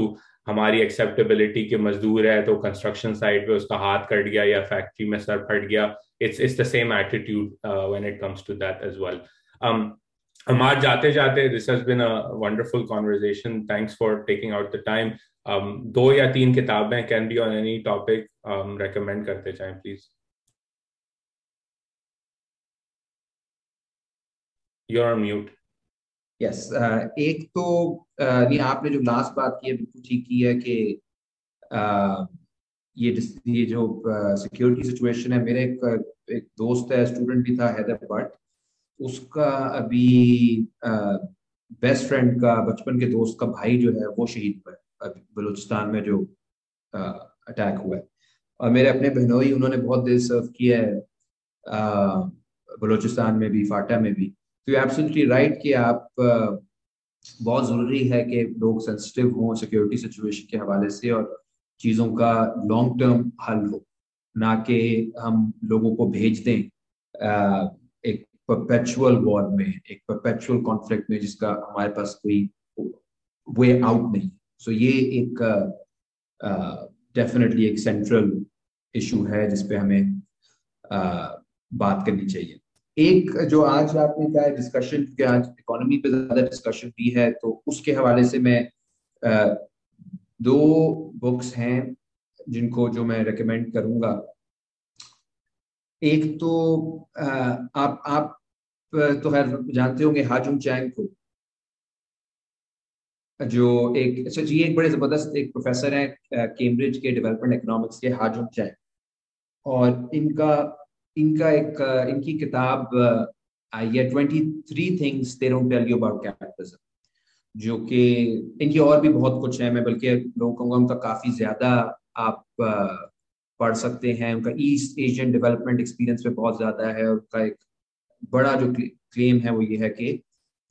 हमारी एक्सेप्टेबिलिटी के मजदूर है तो कंस्ट्रक्शन साइट पे उसका हाथ कट गया या फैक्ट्री में सर फट गया। It's it's the same attitude when it comes to that as well हम आज जाते जाते this has been a wonderful conversation thanks for taking out the time दो या तीन किताबें can be on any topic recommend करते चाहें please You're on mute. Yes एक तो uh, नहीं आपने जो लास्ट बात की है बिल्कुल ठीक की है कि uh, ये ये जो सिक्योरिटी uh, सिचुएशन है मेरे एक, एक दोस्त है स्टूडेंट भी था हैदर भट्ट उसका अभी बेस्ट uh, फ्रेंड का बचपन के दोस्त का भाई जो है वो शहीद हुआ है बलूचिस्तान में जो अटैक हुआ है। और मेरे अपने बहनोई उन्होंने बहुत देर सर्व किया है बलूचिस्तान में भी, फाटा में भी। तो एब्सोल्युटली राइट कि आप बहुत ज़रूरी है कि लोग सेंसिटिव हों सिक्योरिटी सिचुएशन के हवाले से और चीज़ों का लॉन्ग टर्म हल हो। ना कि हम लोगों को भेज दें एक परपेचुअल वॉर में, एक परपेचुअल कॉन्फ्लिक्ट में जिसका हमारे पास कोई वे आउट नहीं सो ये एक डेफिनेटली एक सेंट्रल इशू है जिसपे हमें uh, बात करनी चाहिए। एक जो आज आपने कहा डिस्कशन क्योंकि आज इकोनॉमी पे ज़्यादा डिस्कशन भी है तो उसके हवाले से मैं दो बुक्स हैं जिनको जो मैं रेकमेंड करूँगा। एक तो आप आप तो खैर जानते होंगे हाजुम चैंग को। जो एक अच्छा जी, एक बड़े ज़बरदस्त एक प्रोफेसर है कैम्ब्रिज के डेवलपमेंट इकोनॉमिक्स के हाजुम चैन और इनका इनका एक इनकी किताब आई है twenty three things they tell you about capitalism जो कि इनकी और भी बहुत कुछ है। मैं बल्कि लोगों कहूँगा, उनका काफ़ी ज़्यादा आप पढ़ सकते हैं। उनका ईस्ट एशियन डेवलपमेंट एक्सपीरियंस पे बहुत ज़्यादा है। उनका एक बड़ा जो क्लेम है वो ये है कि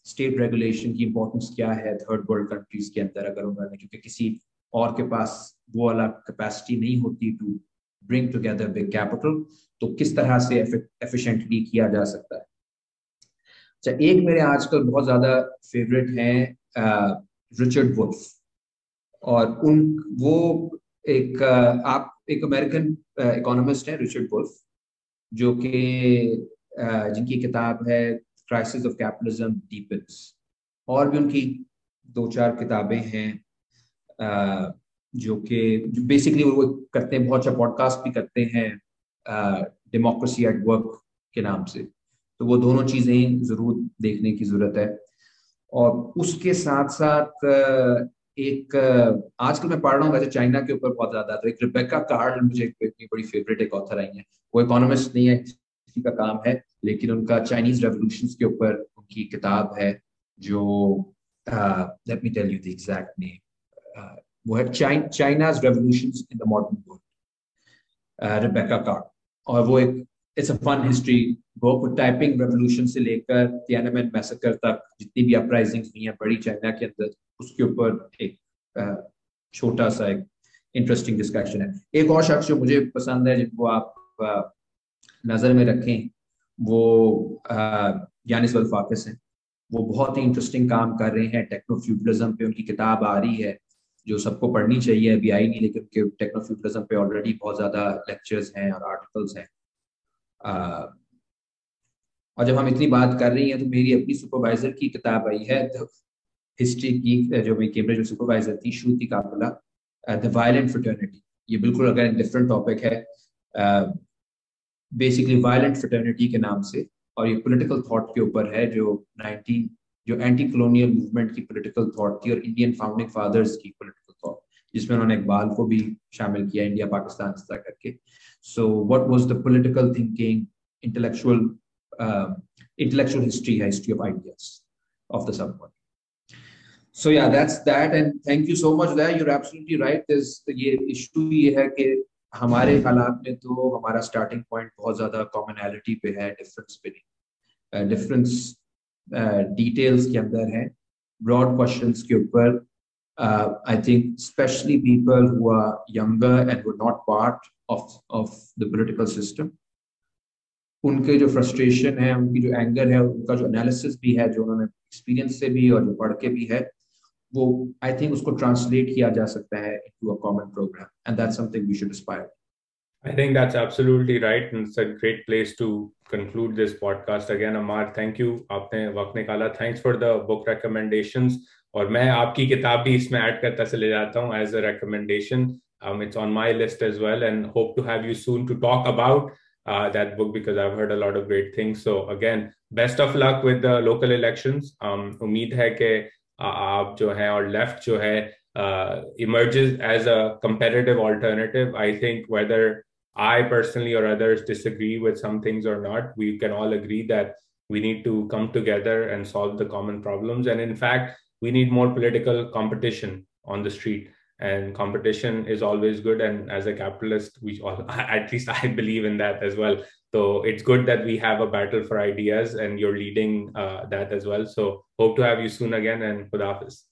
स्टेट रेगुलेशन की इंपॉर्टेंस क्या है थर्ड वर्ल्ड कंट्रीज़ के अंदर अगर उन्होंने, क्योंकि किसी और के पास वो वाला कैपेसिटी नहीं होती to bring together big capital तो किस तरह से एफिशिएंटली किया जा सकता है? अच्छा एक मेरे आजकल बहुत ज़्यादा फेवरेट हैं रिचर्ड वुल्फ और उन, वो एक आप एक अमेरिकन इकोनॉमिस्ट है रिचर्ड वुल्फ जो कि जिनकी किताब है क्राइसिस ऑफ़ कैपिटलिज्म डीपन्स और भी उनकी दो चार किताबें हैं जो कि बेसिकली वो करते हैं, बहुत अच्छा पॉडकास्ट भी करते हैं डेमोक्रेसी एट वर्क के नाम से। तो वो दोनों चीज़ें ज़रूर देखने की ज़रूरत है। और उसके साथ साथ एक आजकल मैं पढ़ रहा हूँ, वैसे चाइना के ऊपर बहुत ज़्यादा तो एक रिबेका कार्ल मुझे इतनी बड़ी फेवरेट एक ऑथर आई है। वो इकोनॉमिस्ट नहीं है किसी का काम है, लेकिन उनका चाइनीज़ रेवोल्यूशन के ऊपर उनकी किताब है, जो let me tell you the exact name वो है China's revolution in the modern world Rebecca और वो एक it's a fun history Taiping revolution से लेकर मैसेकर तक जितनी भी अपराइजिंग्स हुई हैं, बड़ी चाइना के अंदर, उसके ऊपर एक छोटा सा एक इंटरेस्टिंग डिस्कशन है। एक और शख्स जो मुझे पसंद है, जिनको आप नज़र में रखें, वो यानिस वल्फाकिस हैं। वो बहुत ही इंटरेस्टिंग काम कर रहे हैं। टेक्नो पे उनकी किताब आ रही है, जो सबको पढ़नी चाहिए। अभी आई नहीं, लेकिन उनके टेक्नो पे ऑलरेडी बहुत ज़्यादा लेक्चर्स हैं और आर्टिकल्स हैं। और जब हम इतनी बात कर रही हैं तो मेरी अपनी सुपरवाइजर की किताब आई है हिस्ट्री की, जो मेरी कैम्ब्रिज में सुपरवाइजर थी Shruti Kapila the violent fraternity ये बिल्कुल अगर डिफरेंट टॉपिक है बेसिकली वायलेंट फ्रटर्निटी के नाम से और ये पॉलिटिकल थॉट के ऊपर है जो 19 जो एंटी कॉलोनियल मूवमेंट की पॉलिटिकल थॉट थी और इंडियन फाउंडिंग फादर्स की पॉलिटिकल थॉट जिसमें उन्होंने इकबाल को भी शामिल किया इंडिया पाकिस्तान करके So what was the political thinking, intellectual, uh, intellectual history, history of ideas of the subcontinent. So yeah, that's that. And thank you so much there. You're absolutely right. There's ये issue ये है कि हमारे हालात में तो हमारा starting point बहुत ज़्यादा कॉमनैलिटी पे है डिफरेंस पे नहीं। डिफरेंस डिटेल्स के अंदर है ब्रॉड क्वेश्चन के ऊपर। I think specially people are younger and who are not part of, of the उनके जो फ्रस्ट्रेशन है उनकी जो एंगर है उनका जो एनालिसिस भी है जो उन्होंने एक्सपीरियंस से भी और जो पढ़ के भी है वो आई थिंक उसको ट्रांसलेट किया जा सकता है to a common program and that's something we should aspire I think that's absolutely right and it's a great place to conclude this podcast again Amar thank you आपने वक्त निकाला. Thanks for the book recommendations और मैं आपकी किताब भी इसमें add करता चले जाता हूँ as a recommendation um it's on my list as well and hope to have you soon to talk about uh, that book because i've heard a lot of great things. So again best of luck with the local elections. Um umeed hai ke आप जो है और left जो है uh, emerges as a competitive alternative. I think whether I personally or others disagree with some things or not, we can all agree that we need to come together and solve the common problems. And in fact, we need more political competition on the street and competition is always good and as a capitalist we all at least i believe in that as well so it's good that we have a battle for ideas and you're leading uh, that as well so hope to have you soon again and Khudafis.